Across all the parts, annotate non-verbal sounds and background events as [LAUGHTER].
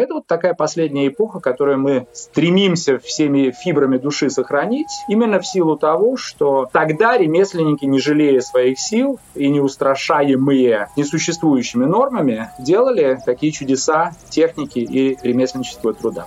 Это вот такая последняя эпоха, которую мы стремимся всеми фибрами души сохранить, именно в силу того, что тогда ремесленники, не жалея своих сил и не устрашаемые несуществующими нормами, делали такие чудеса техники и ремесленничества труда.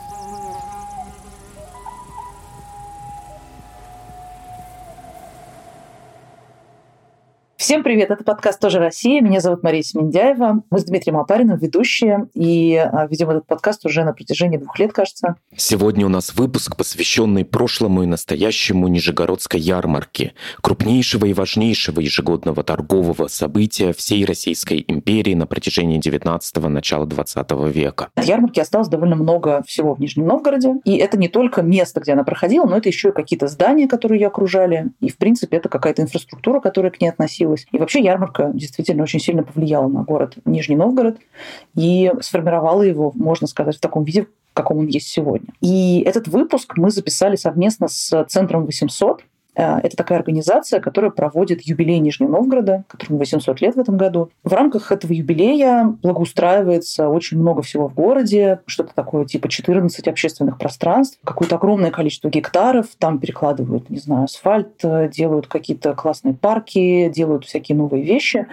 Всем привет, это подкаст «Тоже Россия». Меня зовут Мария Семендяева. Мы с Дмитрием Апариным ведущие и а, ведем этот подкаст уже на протяжении двух лет, кажется. Сегодня у нас выпуск, посвященный прошлому и настоящему Нижегородской ярмарке, крупнейшего и важнейшего ежегодного торгового события всей Российской империи на протяжении 19-го, начала 20 века. От ярмарки осталось довольно много всего в Нижнем Новгороде. И это не только место, где она проходила, но это еще и какие-то здания, которые ее окружали. И, в принципе, это какая-то инфраструктура, которая к ней относилась появилась. И вообще ярмарка действительно очень сильно повлияла на город Нижний Новгород и сформировала его, можно сказать, в таком виде, каком он есть сегодня. И этот выпуск мы записали совместно с Центром 800, Э, это такая организация, которая проводит юбилей Нижнего Новгорода, которому 800 лет в этом году. В рамках этого юбилея благоустраивается очень много всего в городе, что-то такое типа 14 общественных пространств, какое-то огромное количество гектаров, там перекладывают, не знаю, асфальт, э, делают какие-то классные парки, делают всякие новые вещи.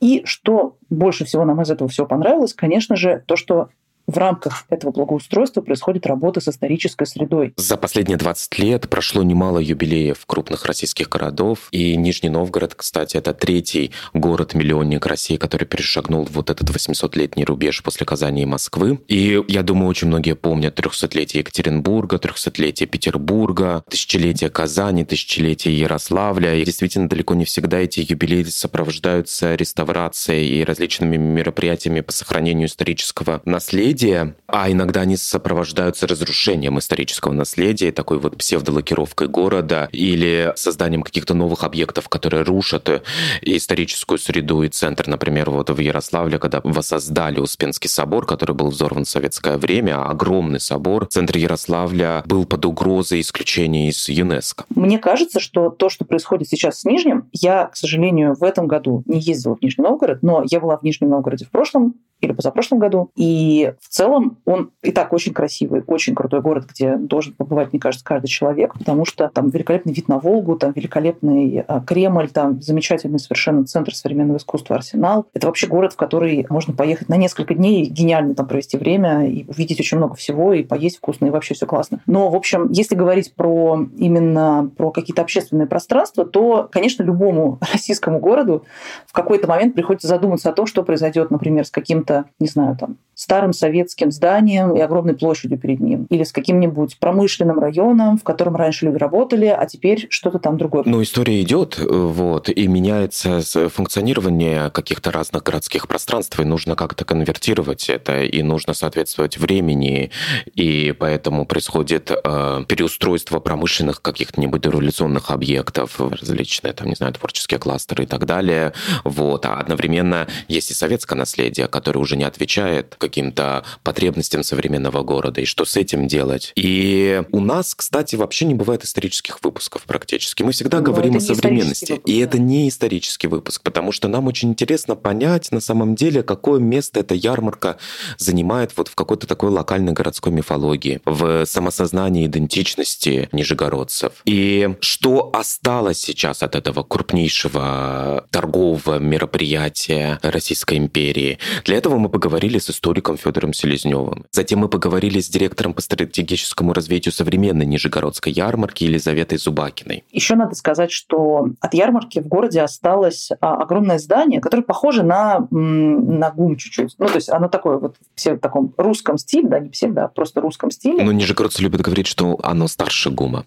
И что больше всего нам из этого всего понравилось, конечно же, то, что в рамках этого благоустройства происходит работа с исторической средой. За последние 20 лет прошло немало юбилеев крупных российских городов. И Нижний Новгород, кстати, это третий город-миллионник России, который перешагнул вот этот 800-летний рубеж после Казани и Москвы. И я думаю, очень многие помнят 300-летие Екатеринбурга, 300-летие Петербурга, тысячелетие Казани, тысячелетие Ярославля. И действительно, далеко не всегда эти юбилеи сопровождаются реставрацией и различными мероприятиями по сохранению исторического наследия наследия, а иногда они сопровождаются разрушением исторического наследия, такой вот псевдолакировкой города или созданием каких-то новых объектов, которые рушат историческую среду и центр. Например, вот в Ярославле, когда воссоздали Успенский собор, который был взорван в советское время, огромный собор, центр Ярославля был под угрозой исключения из ЮНЕСКо. Мне кажется, что то, что происходит сейчас с Нижним, я, к сожалению, в этом году не ездила в Нижний Новгород, но я была в Нижнем Новгороде в прошлом или позапрошлом году. И в целом он и так очень красивый, очень крутой город, где должен побывать, мне кажется, каждый человек, потому что там великолепный вид на Волгу, там великолепный а, Кремль, там замечательный совершенно центр современного искусства Арсенал. Это вообще город, в который можно поехать на несколько дней, гениально там провести время и увидеть очень много всего, и поесть вкусно, и вообще все классно. Но, в общем, если говорить про именно про какие-то общественные пространства, то, конечно, любому [LAUGHS] российскому городу в какой-то момент приходится задуматься о том, что произойдет, например, с каким-то не знаю, там, старым советским зданием и огромной площадью перед ним. Или с каким-нибудь промышленным районом, в котором раньше люди работали, а теперь что-то там другое. Ну, история идет, вот, и меняется функционирование каких-то разных городских пространств, и нужно как-то конвертировать это, и нужно соответствовать времени, и поэтому происходит э, переустройство промышленных каких-нибудь революционных объектов, различные, там, не знаю, творческие кластеры и так далее, вот, а одновременно есть и советское наследие, которое уже не отвечает каким-то потребностям современного города, и что с этим делать. И у нас, кстати, вообще не бывает исторических выпусков практически. Мы всегда Но ну, говорим о современности. Выпуск, и да. это не исторический выпуск, потому что нам очень интересно понять на самом деле, какое место эта ярмарка занимает вот в какой-то такой локальной городской мифологии, в самосознании идентичности нижегородцев. И что осталось сейчас от этого крупнейшего торгового мероприятия Российской империи. Для этого мы поговорили с историком Федором Селезневым. Затем мы поговорили с директором по стратегическому развитию современной Нижегородской ярмарки Елизаветой Зубакиной. Еще надо сказать, что от ярмарки в городе осталось а, огромное здание, которое похоже на, на ГУМ чуть-чуть. Ну, то есть оно такое вот все в таком русском стиле, да, не все, да, просто русском стиле. Но нижегородцы любят говорить, что оно старше ГУМа.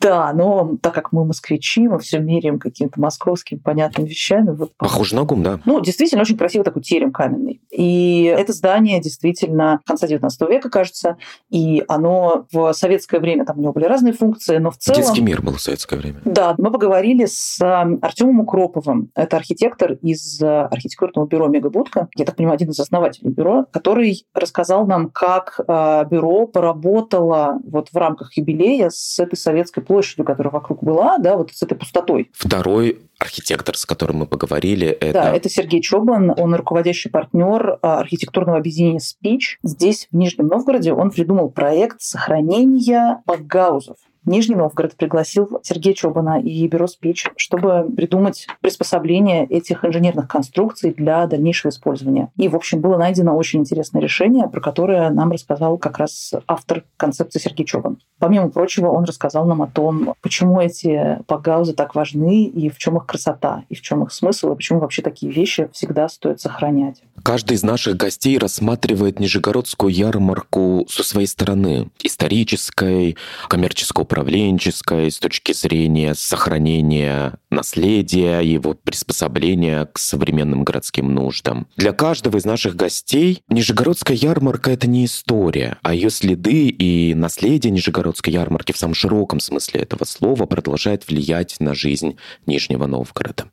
Да, но так как мы москвичи, мы все меряем какими-то московскими понятными вещами. Вот, Похоже на ГУМ, да. Ну, действительно, очень красивый такой терем каменный. И это здание действительно конца 19 века, кажется, и оно в советское время, там у него были разные функции, но в целом... Детский мир был в советское время. Да, мы поговорили с Артемом Укроповым. Это архитектор из архитектурного бюро «Мегабудка», я так понимаю, один из основателей бюро, который рассказал нам, как а, бюро поработало вот в рамках юбилея с этой советской площадью, которая вокруг была, да, вот с этой пустотой. Второй архитектор, с которым мы поговорили. Это... Да, это Сергей Чобан, он руководящий партнер а, архитектурного объединения «Спич». Здесь, в Нижнем Новгороде, он придумал проект сохранения багаузов. Нижний Новгород пригласил Сергея Чобана и бюро «Спич», чтобы придумать приспособление этих инженерных конструкций для дальнейшего использования. И, в общем, было найдено очень интересное решение, про которое нам рассказал как раз автор концепции Сергей Чобан. Помимо прочего, он рассказал нам о том, почему эти погаузы так важны, и в чем их красота, и в чем их смысл, и почему вообще такие вещи всегда стоит сохранять. Каждый из наших гостей рассматривает Нижегородскую ярмарку со своей стороны. Исторической, коммерческого управленческой, с точки зрения сохранения наследия, его приспособления к современным городским нуждам. Для каждого из наших гостей Нижегородская ярмарка — это не история, а ее следы и наследие Нижегородской ярмарки в самом широком смысле этого слова продолжает влиять на жизнь Нижнего Новгорода.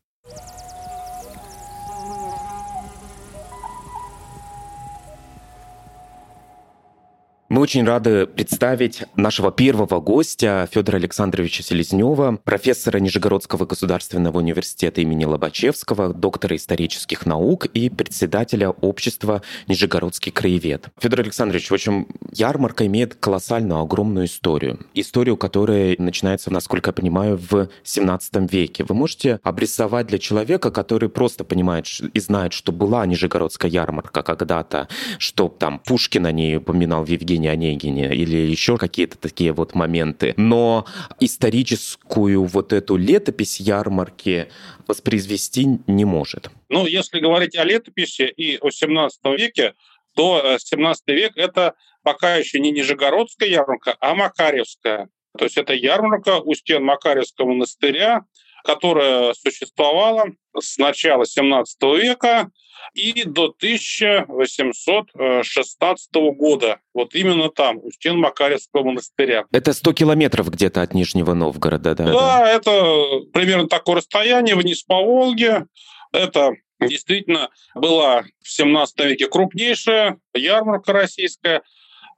Мы очень рады представить нашего первого гостя Федора Александровича Селезнева, профессора Нижегородского государственного университета имени Лобачевского, доктора исторических наук и председателя общества Нижегородский краевед. Федор Александрович, в общем, ярмарка имеет колоссальную, огромную историю. Историю, которая начинается, насколько я понимаю, в 17 веке. Вы можете обрисовать для человека, который просто понимает и знает, что была Нижегородская ярмарка когда-то, что там Пушкин о ней упоминал в Евгении Евгении Онегине или еще какие-то такие вот моменты. Но историческую вот эту летопись ярмарки воспроизвести не может. Ну, если говорить о летописи и о 17 веке, то 17 э, век – это пока еще не Нижегородская ярмарка, а Макаревская. То есть это ярмарка у стен Макаревского монастыря, которая существовала с начала 17 века и до 1816 года. Вот именно там, у стен Макаревского монастыря. Это 100 километров где-то от Нижнего Новгорода, да? Да, да, это примерно такое расстояние вниз по Волге. Это действительно была в 17 веке крупнейшая ярмарка российская.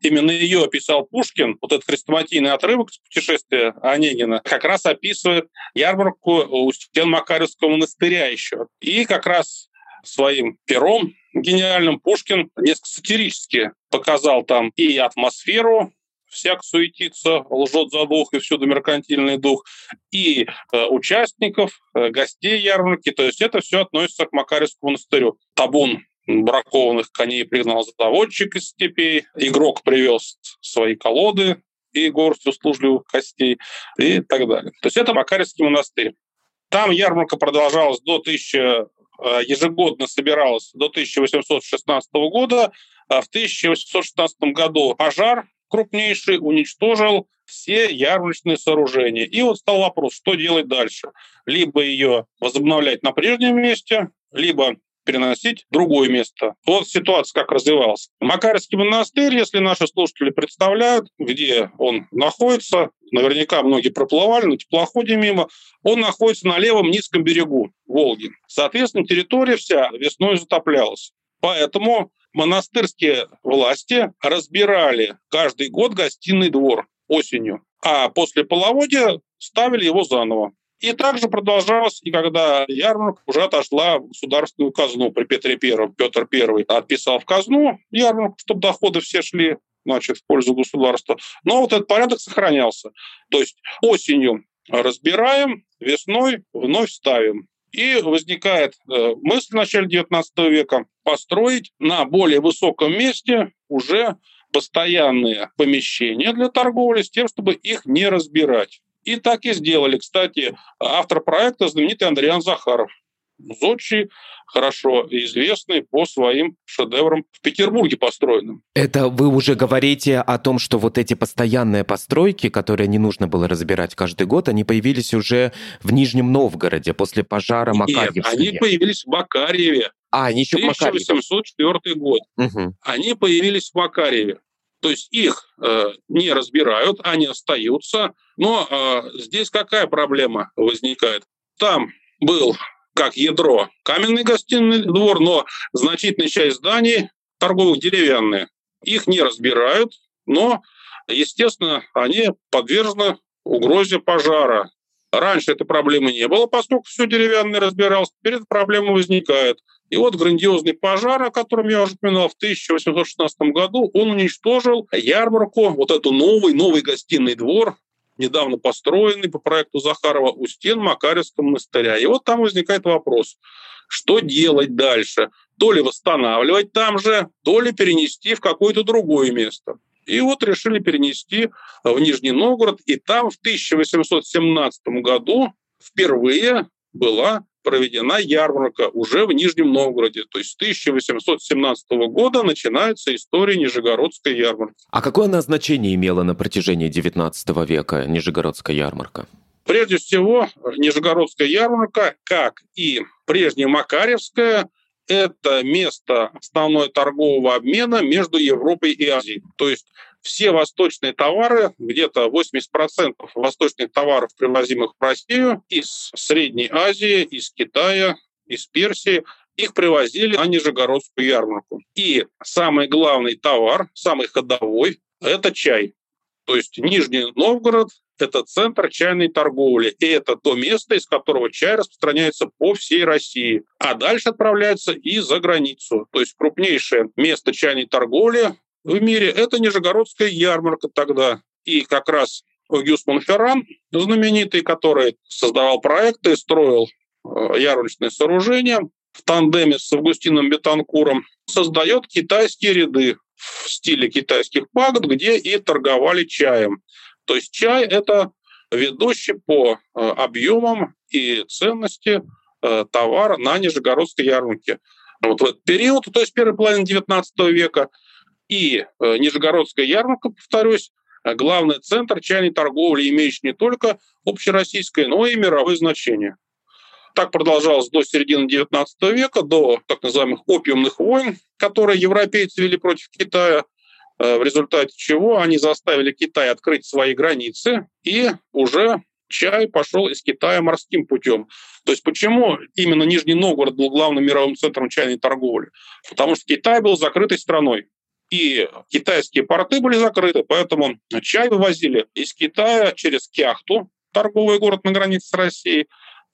Именно ее описал Пушкин, вот этот хрестоматийный отрывок с путешествия Онегина, как раз описывает ярмарку у стен Макаревского монастыря еще. И как раз своим пером гениальным Пушкин несколько сатирически показал там и атмосферу, всяк суетится, лжет за дух и всюду меркантильный дух, и э, участников, э, гостей ярмарки. То есть это все относится к Макаревскому монастырю. Табун бракованных коней пригнал заводчик из степей, игрок привез свои колоды и горсть услужливых костей и так далее. То есть это Макаревский монастырь. Там ярмарка продолжалась до 1000 Э, ежегодно собиралась до 1816 года. А в 1816 году пожар крупнейший уничтожил все ярмарочные сооружения. И вот стал вопрос, что делать дальше. Либо ее возобновлять на прежнем месте, либо переносить в другое место. Вот ситуация как развивалась. Макарский монастырь, если наши слушатели представляют, где он находится, наверняка многие проплывали на теплоходе мимо, он находится на левом низком берегу Волги. Соответственно, территория вся весной затоплялась. Поэтому монастырские власти разбирали каждый год гостиный двор осенью, а после половодья ставили его заново. И также продолжалось, и когда ярмарка уже отошла в государственную казну при Петре Первом. Петр Первый отписал в казну ярмарку, чтобы доходы все шли значит, в пользу государства. Но вот этот порядок сохранялся. То есть осенью разбираем, весной вновь ставим. И возникает э, мысль в начале XIX века построить на более высоком месте уже постоянные помещения для торговли с тем, чтобы их не разбирать. И так и сделали. Кстати, автор проекта знаменитый Андриан Захаров. Зодчий, хорошо известный по своим шедеврам в Петербурге построенным. Это вы уже говорите о том, что вот эти постоянные постройки, которые не нужно было разбирать каждый год, они появились уже в Нижнем Новгороде после пожара Макарьевска. Нет, они появились в Макарьеве. А, они еще 1804 год. Угу. Они появились в Макарьеве. То есть их э, не разбирают, они остаются. Но э, здесь какая проблема возникает? Там был как ядро каменный гостиный двор, но значительная часть зданий торговых деревянные. Их не разбирают, но, естественно, они подвержены угрозе пожара. Раньше этой проблемы не было, поскольку все деревянное разбиралось. Теперь эта проблема возникает. И вот грандиозный пожар, о котором я уже упоминал, в 1816 году, он уничтожил ярмарку, вот эту новый, новый гостиный двор, недавно построенный по проекту Захарова у стен Макаревского монастыря. И вот там возникает вопрос, что делать дальше? То ли восстанавливать там же, то ли перенести в какое-то другое место. И вот решили перенести в Нижний Новгород, и там в 1817 году впервые была проведена ярмарка уже в Нижнем Новгороде. То есть с 1817 года начинается история Нижегородской ярмарки. А какое она значение имела на протяжении XIX века, Нижегородская ярмарка? Прежде всего, Нижегородская ярмарка, как и прежняя Макаревская, это место основной торгового обмена между Европой и Азией. То есть все восточные товары, где-то 80% восточных товаров, привозимых в Россию из Средней Азии, из Китая, из Персии, их привозили на Нижегородскую ярмарку. И самый главный товар, самый ходовой, это чай. То есть Нижний Новгород это центр чайной торговли, и это то место, из которого чай распространяется по всей России, а дальше отправляется и за границу. То есть крупнейшее место чайной торговли в мире – это Нижегородская ярмарка тогда. И как раз Огюст Монферран, знаменитый, который создавал проекты, строил э, ярмарочные сооружения в тандеме с Августином Бетанкуром, создает китайские ряды в стиле китайских пагод, где и торговали чаем. То есть чай – это ведущий по э, объемам и ценности э, товар на Нижегородской ярмарке. Вот в этот период, то есть первой половины XIX века, и э, Нижегородская ярмарка, повторюсь, главный центр чайной торговли, имеющий не только общероссийское, но и мировое значение. Так продолжалось до середины XIX века, до так называемых опиумных войн, которые европейцы вели против Китая – в результате чего они заставили Китай открыть свои границы, и уже чай пошел из Китая морским путем. То есть почему именно Нижний Новгород был главным мировым центром чайной торговли? Потому что Китай был закрытой страной. И китайские порты были закрыты, поэтому чай вывозили из Китая через Кяхту, торговый город на границе с Россией,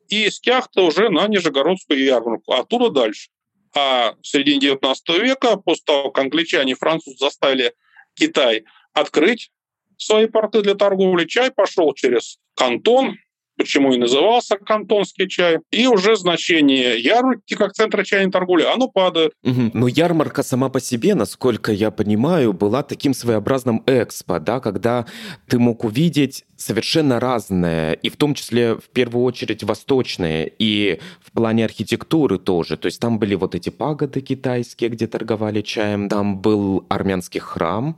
и из Кяхты уже на Нижегородскую ярмарку, а оттуда дальше. А в середине 19 века, после того, как англичане и французы заставили Китай открыть свои порты для торговли, чай пошел через Кантон, почему и назывался кантонский чай, и уже значение ярмарки как центра чайной торговли, оно падает. Угу. Но ярмарка сама по себе, насколько я понимаю, была таким своеобразным экспо, да, когда ты мог увидеть совершенно разное, и в том числе в первую очередь восточное, и в плане архитектуры тоже. То есть там были вот эти пагоды китайские, где торговали чаем, там был армянский храм,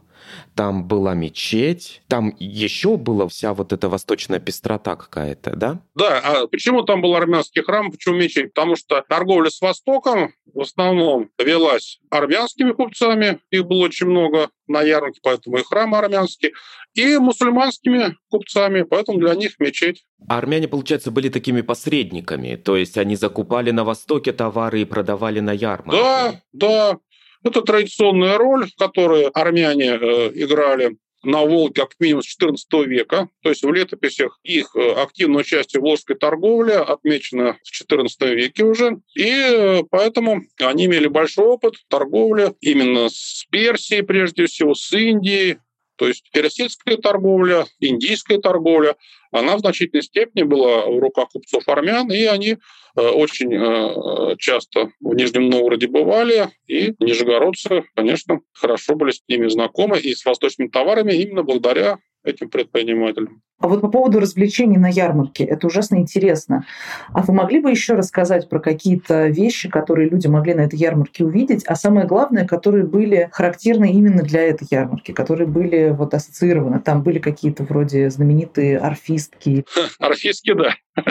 там была мечеть, там еще была вся вот эта восточная пестрота какая-то, да? Да, а почему там был армянский храм, почему мечеть? Потому что торговля с Востоком в основном велась армянскими купцами, их было очень много на ярмарке, поэтому и храм армянский, и мусульманскими купцами, поэтому для них мечеть. А армяне, получается, были такими посредниками, то есть они закупали на Востоке товары и продавали на ярмарке. Да, да. Это традиционная роль, которую армяне э, играли на Волге как минимум с XIV века, то есть в летописях их э, активное участие в волжской торговле отмечено в XIV веке уже, и э, поэтому они имели большой опыт торговли именно с Персией, прежде всего, с Индией, то есть персидская торговля, индийская торговля, она в значительной степени была в руках купцов армян, и они э, очень э, часто в Нижнем Новгороде бывали, и нижегородцы, конечно, хорошо были с ними знакомы и с восточными товарами именно благодаря этим предпринимателям. А вот по поводу развлечений на ярмарке, это ужасно интересно. А вы могли бы еще рассказать про какие-то вещи, которые люди могли на этой ярмарке увидеть, а самое главное, которые были характерны именно для этой ярмарки, которые были вот ассоциированы? Там были какие-то вроде знаменитые орфистки. [LAUGHS] Орфистки, да. [LAUGHS]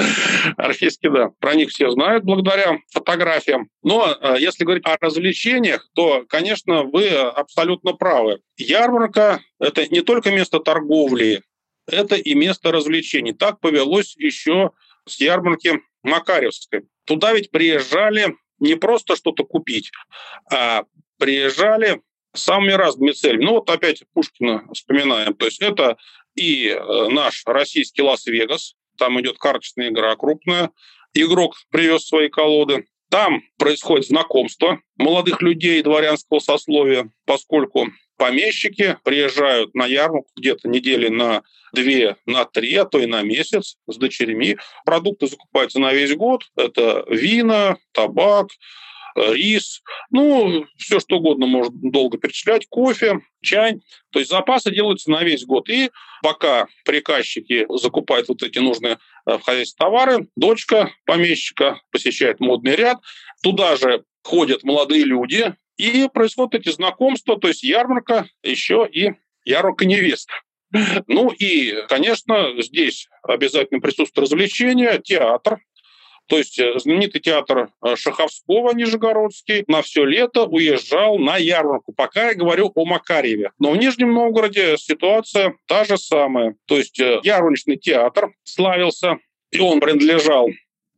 Орфистки, да. Про них все знают благодаря фотографиям. Но э, если говорить о развлечениях, то, конечно, вы абсолютно правы. Ярмарка – это не только место торговли, это и место развлечений. Так повелось еще с ярмарки Макаревской. Туда ведь приезжали не просто что-то купить, а приезжали самыми разными целями. Ну вот опять Пушкина вспоминаем. То есть это и э, наш российский Лас-Вегас, там идет карточная игра крупная, игрок привез свои колоды. Там происходит знакомство молодых людей дворянского сословия, поскольку помещики приезжают на ярмарку где-то недели на две, на три, а то и на месяц с дочерьми. Продукты закупаются на весь год. Это вина, табак, рис, ну, все что угодно можно долго перечислять, кофе, чай. То есть запасы делаются на весь год. И пока приказчики закупают вот эти нужные э, в хозяйстве товары, дочка помещика посещает модный ряд, туда же ходят молодые люди, и происходят эти знакомства, то есть ярмарка еще и ярмарка невест. Ну и, конечно, здесь обязательно присутствует развлечение, театр. То есть э, знаменитый театр э, Шаховского, Нижегородский, на все лето уезжал на ярмарку. Пока я говорю о Макарьеве. Но в Нижнем Новгороде ситуация та же самая. То есть э, ярмарочный театр славился, и он принадлежал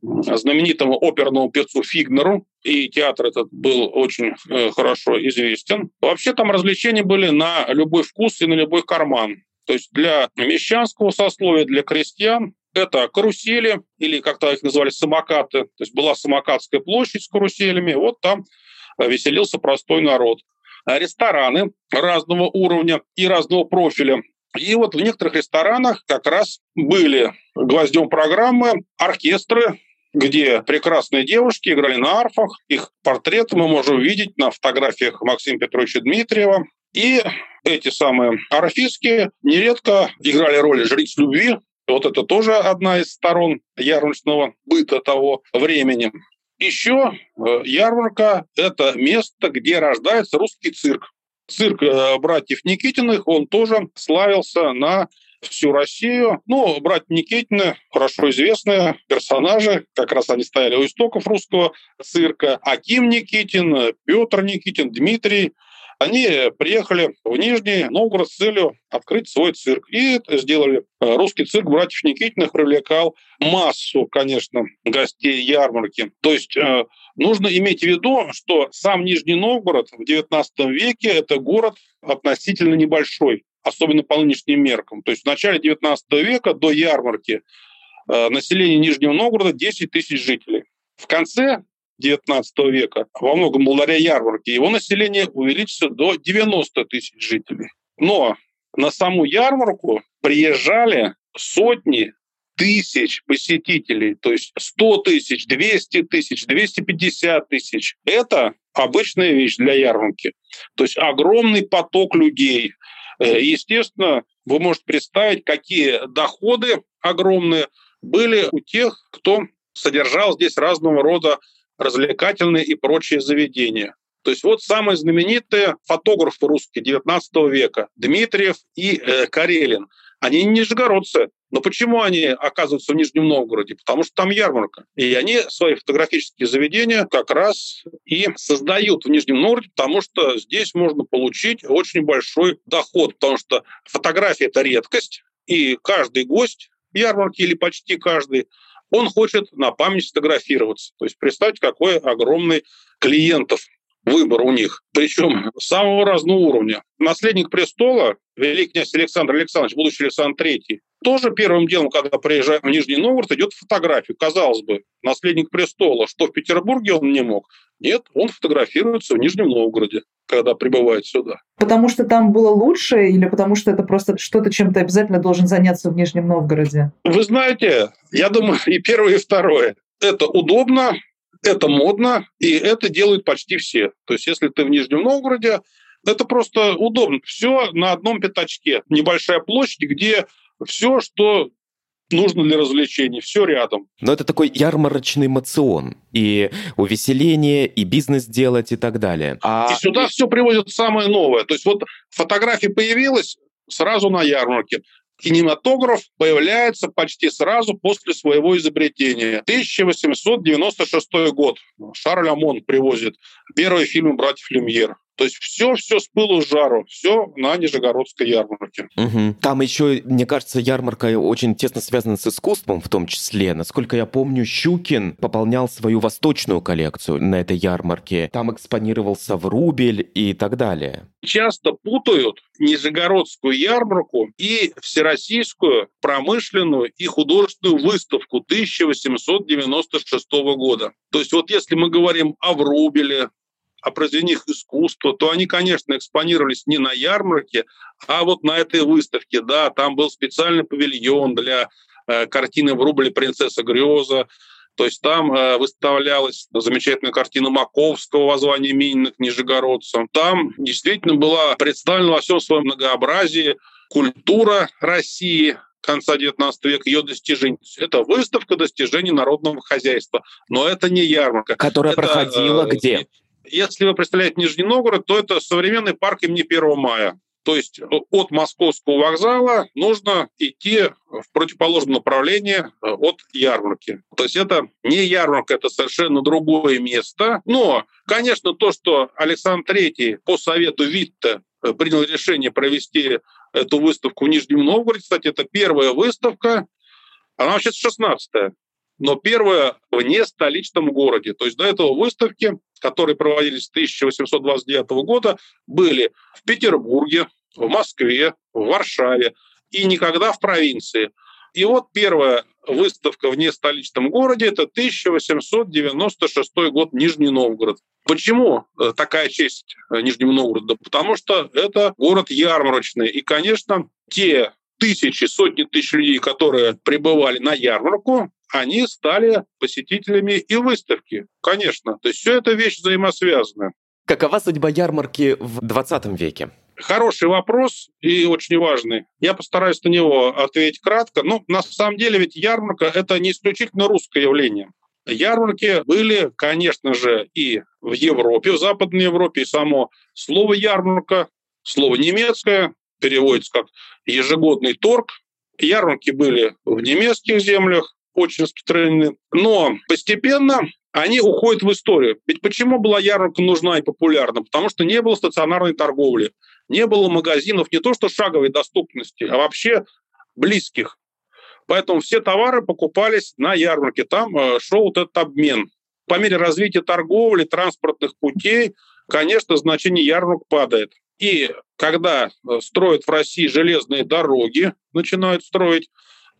знаменитому оперному певцу Фигнеру, и театр этот был очень э, хорошо известен. Вообще там развлечения были на любой вкус и на любой карман. То есть для мещанского сословия, для крестьян это карусели, или как-то их называли самокаты. То есть была самокатская площадь с каруселями, вот там веселился простой народ. Рестораны разного уровня и разного профиля. И вот в некоторых ресторанах как раз были гвоздем программы оркестры где прекрасные девушки играли на арфах. Их портреты мы можем увидеть на фотографиях Максима Петровича Дмитриева. И эти самые арфистки нередко играли роли жриц любви. Вот это тоже одна из сторон ярмарочного быта того времени. Еще э, ярмарка – это место, где рождается русский цирк. Цирк э, братьев Никитиных, он тоже славился на всю Россию. Ну, братья Никитины, хорошо известные персонажи, как раз они стояли у истоков русского цирка. Аким Никитин, Петр Никитин, Дмитрий они приехали в Нижний Новгород с целью открыть свой цирк. И сделали. Русский цирк братьев Никитиных привлекал массу, конечно, гостей ярмарки. То есть э, нужно иметь в виду, что сам Нижний Новгород в XIX веке – это город относительно небольшой особенно по нынешним меркам. То есть в начале 19 века до ярмарки э, население Нижнего Новгорода 10 тысяч жителей. В конце 19 века, во многом благодаря ярмарке, его население увеличится до 90 тысяч жителей. Но на саму ярмарку приезжали сотни тысяч посетителей, то есть 100 тысяч, 200 тысяч, 250 тысяч. Это обычная вещь для ярмарки. То есть огромный поток людей, естественно, вы можете представить, какие доходы огромные были у тех, кто содержал здесь разного рода развлекательные и прочие заведения. То есть вот самые знаменитые фотографы русские XIX века, Дмитриев и э, Карелин, они не нижегородцы, но почему они оказываются в Нижнем Новгороде? Потому что там ярмарка. И они свои фотографические заведения как раз и создают в Нижнем Новгороде, потому что здесь можно получить очень большой доход, потому что фотография – это редкость, и каждый гость ярмарки или почти каждый он хочет на память фотографироваться. То есть представьте, какой огромный клиентов выбор у них, причем самого разного уровня. Наследник престола, великий князь Александр Александрович, будущий Александр III, тоже первым делом, когда приезжает в Нижний Новгород, идет фотографию. Казалось бы, наследник престола, что в Петербурге он не мог. Нет, он фотографируется в Нижнем Новгороде, когда прибывает сюда. Потому что там было лучше или потому что это просто что-то, чем ты обязательно должен заняться в Нижнем Новгороде? Вы знаете, я думаю, и первое, и второе. Это удобно, это модно, и это делают почти все. То есть если ты в Нижнем Новгороде, это просто удобно. Все на одном пятачке. Небольшая площадь, где все, что нужно для развлечений, все рядом. Но это такой ярмарочный мацион. И увеселение, и бизнес делать, и так далее. А... И сюда все привозят самое новое. То есть вот фотография появилась сразу на ярмарке кинематограф появляется почти сразу после своего изобретения. 1896 год. Шарль Амон привозит первые фильмы братьев Люмьер. То есть все-все с пылу с жару, все на Нижегородской ярмарке. Угу. Там еще, мне кажется, ярмарка очень тесно связана с искусством в том числе. Насколько я помню, Щукин пополнял свою восточную коллекцию на этой ярмарке. Там экспонировался в рубль и так далее. Часто путают Нижегородскую ярмарку и Всероссийскую промышленную и художественную выставку 1896 года. То есть вот если мы говорим о Врубеле, о произведениях искусства, то они, конечно, экспонировались не на ярмарке, а вот на этой выставке. Да, там был специальный павильон для э, картины в рубле «Принцесса Греза», то есть там э, выставлялась замечательная картина Маковского «Воззвание Минина к нижегородцам». Там действительно была представлена во всем своем многообразии культура России, конца XIX века, ее достижений. Это выставка достижений народного хозяйства, но это не ярмарка. Которая это, проходила э, где? Если вы представляете Нижний Новгород, то это современный парк имени 1 мая. То есть от Московского вокзала нужно идти в противоположном направлении э, от ярмарки. То есть это не ярмарка, это совершенно другое место. Но, конечно, то, что Александр III по совету Витте э, принял решение провести эту выставку в Нижнем Новгороде, кстати, это первая выставка, она вообще 16-я, но первая в не столичном городе. То есть до этого выставки которые проводились с 1829 года, были в Петербурге, в Москве, в Варшаве и никогда в провинции. И вот первая выставка в нестоличном городе – это 1896 год, Нижний Новгород. Почему э, такая честь э, Нижнему Новгороду? Потому что это город ярмарочный. И, конечно, те тысячи, сотни тысяч людей, которые прибывали на ярмарку, они стали посетителями и выставки. Конечно. То есть все это вещь взаимосвязана. Какова судьба ярмарки в 20 веке? Хороший вопрос и очень важный. Я постараюсь на него ответить кратко. Ну, на самом деле ведь ярмарка – это не исключительно русское явление. Ярмарки были, конечно же, и в Европе, в Западной Европе, и само слово «ярмарка», слово немецкое, переводится как ежегодный торг. Ярмарки были в немецких землях, очень распространены. Но постепенно они уходят в историю. Ведь почему была ярмарка нужна и популярна? Потому что не было стационарной торговли, не было магазинов не то что шаговой доступности, а вообще близких. Поэтому все товары покупались на ярмарке. Там э, шел вот этот обмен. По мере развития торговли, транспортных путей, конечно, значение ярмарок падает. И когда э, строят в России железные дороги, начинают строить,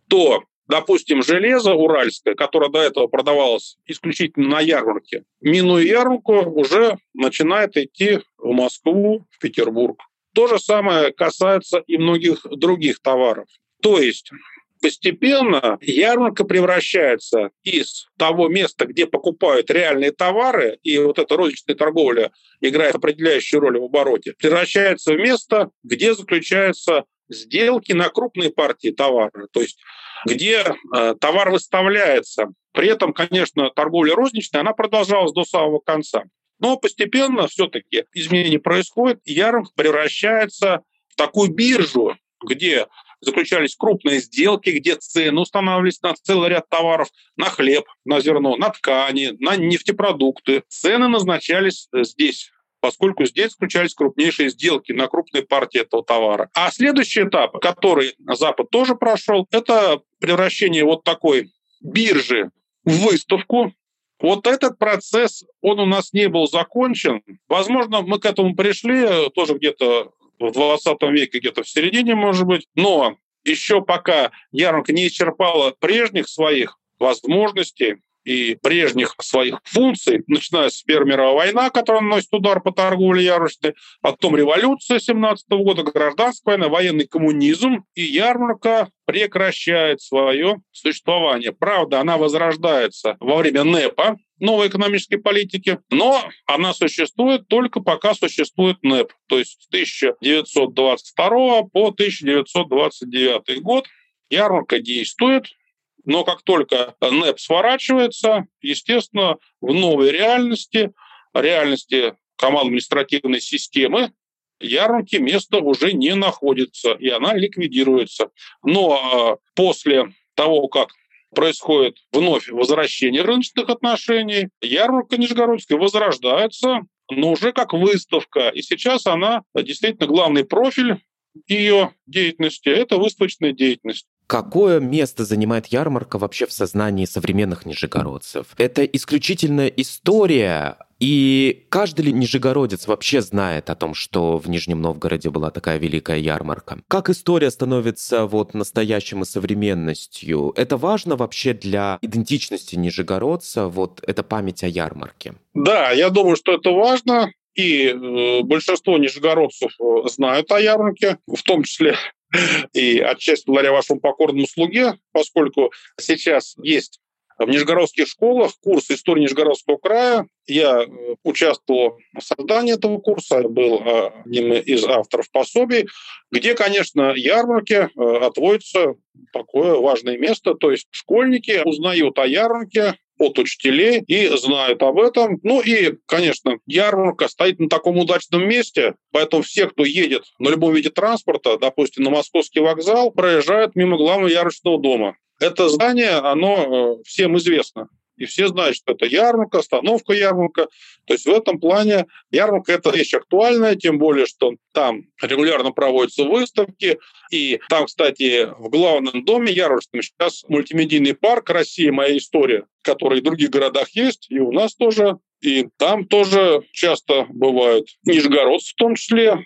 то допустим, железо уральское, которое до этого продавалось исключительно на ярмарке, минуя ярмарку, уже начинает идти в Москву, в Петербург. То же самое касается и многих других товаров. То есть постепенно ярмарка превращается из того места, где покупают реальные товары, и вот эта розничная торговля играет определяющую роль в обороте, превращается в место, где заключаются сделки на крупные партии товара. То есть где э, товар выставляется. При этом, конечно, торговля розничная, она продолжалась до самого конца. Но постепенно все-таки изменения происходят, и ярмарка превращается в такую биржу, где заключались крупные сделки, где цены устанавливались на целый ряд товаров, на хлеб, на зерно, на ткани, на нефтепродукты. Цены назначались здесь поскольку здесь заключались крупнейшие сделки на крупной партии этого товара. А следующий этап, который Запад тоже прошел, это превращение вот такой биржи в выставку. Вот этот процесс, он у нас не был закончен. Возможно, мы к этому пришли тоже где-то в 20 веке, где-то в середине, может быть. Но еще пока ярмарка не исчерпала прежних своих возможностей, и прежних своих функций, начиная с Первой мировой войны, которая наносит удар по торговле ярмаркой, потом революция 17 года, гражданская война, военный коммунизм, и ярмарка прекращает свое существование. Правда, она возрождается во время НЭПа, новой экономической политики, но она существует только пока существует НЭП, то есть с 1922 по 1929 год ярмарка действует, но как только НЭП сворачивается, естественно, в новой реальности, реальности командно-административной системы, ярмарки места уже не находится, и она ликвидируется. Но а, после того, как происходит вновь возвращение рыночных отношений, ярмарка Нижегородская возрождается, но уже как выставка. И сейчас она действительно главный профиль ее деятельности – это выставочная деятельность. Какое место занимает ярмарка вообще в сознании современных нижегородцев? Это исключительно история, и каждый ли нижегородец вообще знает о том, что в Нижнем Новгороде была такая великая ярмарка? Как история становится вот настоящим и современностью? Это важно вообще для идентичности нижегородца, вот эта память о ярмарке? Да, я думаю, что это важно. И э, большинство нижегородцев э, знают о ярмарке, в том числе и отчасти благодаря вашему покорному слуге, поскольку сейчас есть в нижегородских школах курс истории Нижегородского края. Я э, участвовал в создании этого курса, был одним из авторов пособий, где, конечно, ярмарке отводится такое важное место. То есть школьники узнают о ярмарке, от учителей и знают об этом. Ну и, конечно, ярмарка стоит на таком удачном месте, поэтому все, кто едет на любом виде транспорта, допустим, на московский вокзал, проезжают мимо главного ярмарочного дома. Это здание, оно э, всем известно и все знают, что это ярмарка, остановка ярмарка. То есть в этом плане ярмарка – это вещь актуальная, тем более, что там регулярно проводятся выставки. И там, кстати, в главном доме ярмарском сейчас мультимедийный парк «Россия. Моя история», который в других городах есть, и у нас тоже. И там тоже часто бывают нижегородцы в том числе.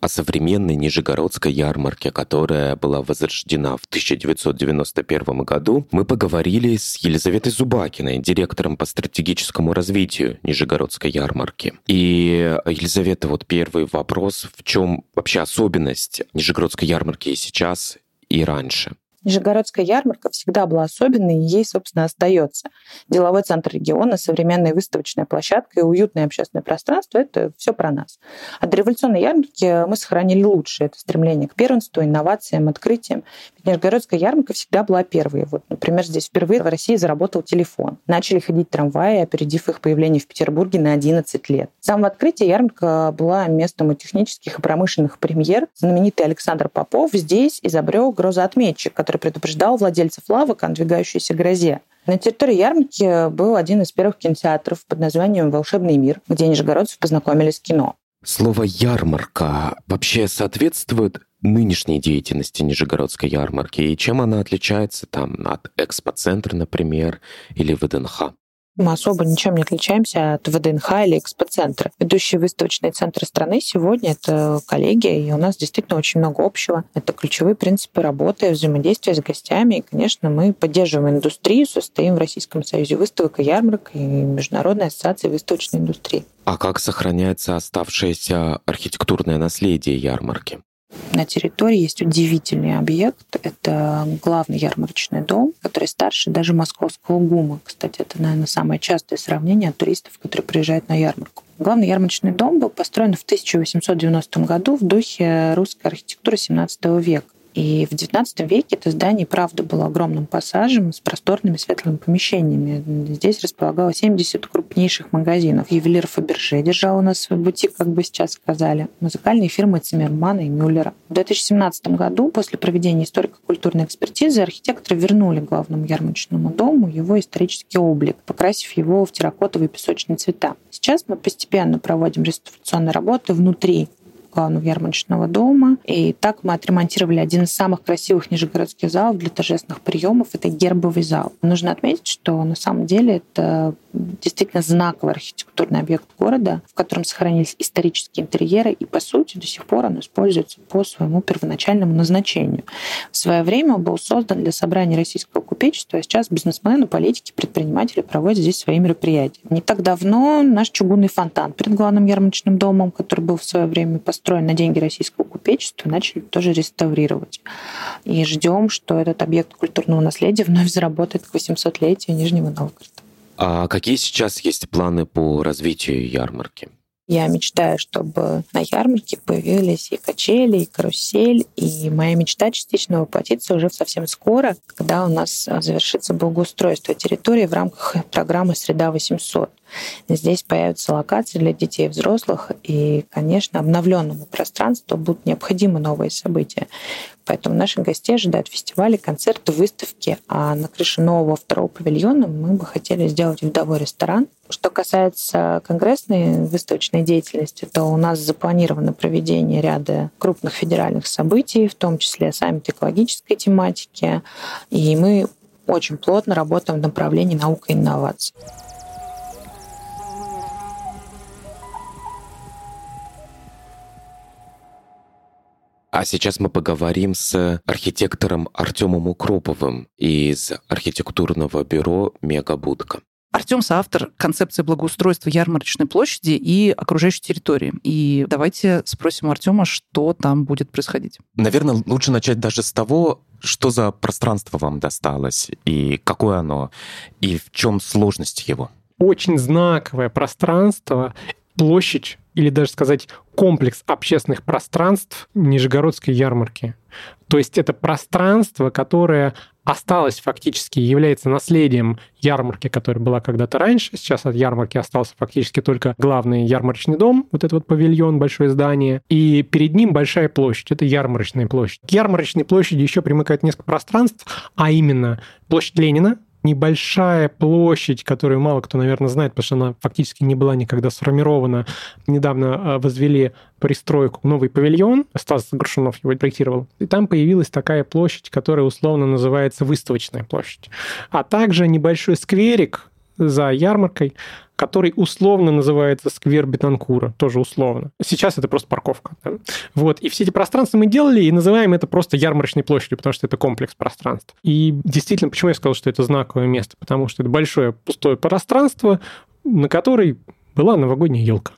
О современной Нижегородской ярмарке, которая была возрождена в 1991 году, мы поговорили с Елизаветой Зубакиной, директором по стратегическому развитию Нижегородской ярмарки. И, Елизавета, вот первый вопрос, в чем вообще особенность Нижегородской ярмарки и сейчас, и раньше? Нижегородская ярмарка всегда была особенной, и ей, собственно, остается. Деловой центр региона, современная выставочная площадка и уютное общественное пространство – это все про нас. От революционной ярмарки мы сохранили лучшее. Это стремление к первенству, инновациям, открытиям. Ведь Нижегородская ярмарка всегда была первой. Вот, например, здесь впервые в России заработал телефон. Начали ходить трамваи, опередив их появление в Петербурге на 11 лет. С самого открытия ярмарка была местом и технических и промышленных премьер. Знаменитый Александр Попов здесь изобрел грозоотметчик, который который предупреждал владельцев лавок о надвигающейся грозе. На территории ярмарки был один из первых кинотеатров под названием «Волшебный мир», где нижегородцы познакомились с кино. Слово «ярмарка» вообще соответствует нынешней деятельности Нижегородской ярмарки и чем она отличается там от экспоцентра, например, или ВДНХ? Мы особо ничем не отличаемся от ВДНХ или экспоцентра. Ведущие выставочные центры страны сегодня — это коллеги, и у нас действительно очень много общего. Это ключевые принципы работы, взаимодействия с гостями. И, конечно, мы поддерживаем индустрию, состоим в Российском союзе выставок и ярмарок и Международной ассоциации выставочной индустрии. А как сохраняется оставшееся архитектурное наследие ярмарки? На территории есть удивительный объект. Это главный ярмарочный дом, который старше даже московского ГУМа. Кстати, это, наверное, самое частое сравнение от туристов, которые приезжают на ярмарку. Главный ярмарочный дом был построен в 1890 году в духе русской архитектуры XVII века. И в XIX веке это здание, правда, было огромным пассажем с просторными светлыми помещениями. Здесь располагалось 70 крупнейших магазинов. Ювелир Фаберже держал у нас свой бутик, как бы сейчас сказали. Музыкальные фирмы Циммермана и Мюллера. В 2017 году, после проведения историко-культурной экспертизы, архитекторы вернули главному ярмарочному дому его исторический облик, покрасив его в терракотовые песочные цвета. Сейчас мы постепенно проводим реставрационные работы внутри главного ярмарочного дома. И так мы отремонтировали один из самых красивых нижегородских залов для торжественных приемов. Это гербовый зал. Нужно отметить, что на самом деле это действительно знаковый архитектурный объект города, в котором сохранились исторические интерьеры, и, по сути, до сих пор он используется по своему первоначальному назначению. В свое время он был создан для собрания российского купечества, а сейчас бизнесмены, политики, предприниматели проводят здесь свои мероприятия. Не так давно наш чугунный фонтан перед главным ярмарочным домом, который был в свое время построен на деньги российского купечества, начали тоже реставрировать. И ждем, что этот объект культурного наследия вновь заработает к 800-летию Нижнего Новгорода. А какие сейчас есть планы по развитию ярмарки? Я мечтаю, чтобы на ярмарке появились и качели, и карусель. И моя мечта частично воплотится уже совсем скоро, когда у нас завершится благоустройство территории в рамках программы «Среда 800». Здесь появятся локации для детей и взрослых, и, конечно, обновленному пространству будут необходимы новые события. Поэтому наших гостей ожидают фестивали, концерты, выставки. А на крыше нового второго павильона мы бы хотели сделать видовой ресторан. Что касается конгрессной выставочной деятельности, то у нас запланировано проведение ряда крупных федеральных событий, в том числе саммит экологической тематики. И мы очень плотно работаем в направлении наука и инноваций. А сейчас мы поговорим с архитектором Артемом Укроповым из архитектурного бюро «Мегабудка». Артем соавтор концепции благоустройства ярмарочной площади и окружающей территории. И давайте спросим Артема, что там будет происходить. Наверное, лучше начать даже с того, что за пространство вам досталось, и какое оно, и в чем сложность его. Очень знаковое пространство, площадь или даже сказать комплекс общественных пространств Нижегородской ярмарки. То есть это пространство, которое осталось фактически, является наследием ярмарки, которая была когда-то раньше. Сейчас от ярмарки остался фактически только главный ярмарочный дом, вот этот вот павильон, большое здание, и перед ним большая площадь, это ярмарочная площадь. К ярмарочной площади еще примыкает несколько пространств, а именно площадь Ленина, небольшая площадь, которую мало кто, наверное, знает, потому что она фактически не была никогда сформирована. Недавно а, возвели пристройку, новый павильон, Стас Горшунов его проектировал, и там появилась такая площадь, которая условно называется выставочная площадь. А также небольшой скверик за ярмаркой, который условно называется сквер Бетанкура, тоже условно. Сейчас это просто парковка. Да? Вот. И все эти пространства мы делали и называем это просто ярмарочной площадью, потому что это комплекс пространств. И действительно, почему я сказал, что это знаковое место? Потому что это большое пустое пространство, на которой была новогодняя елка.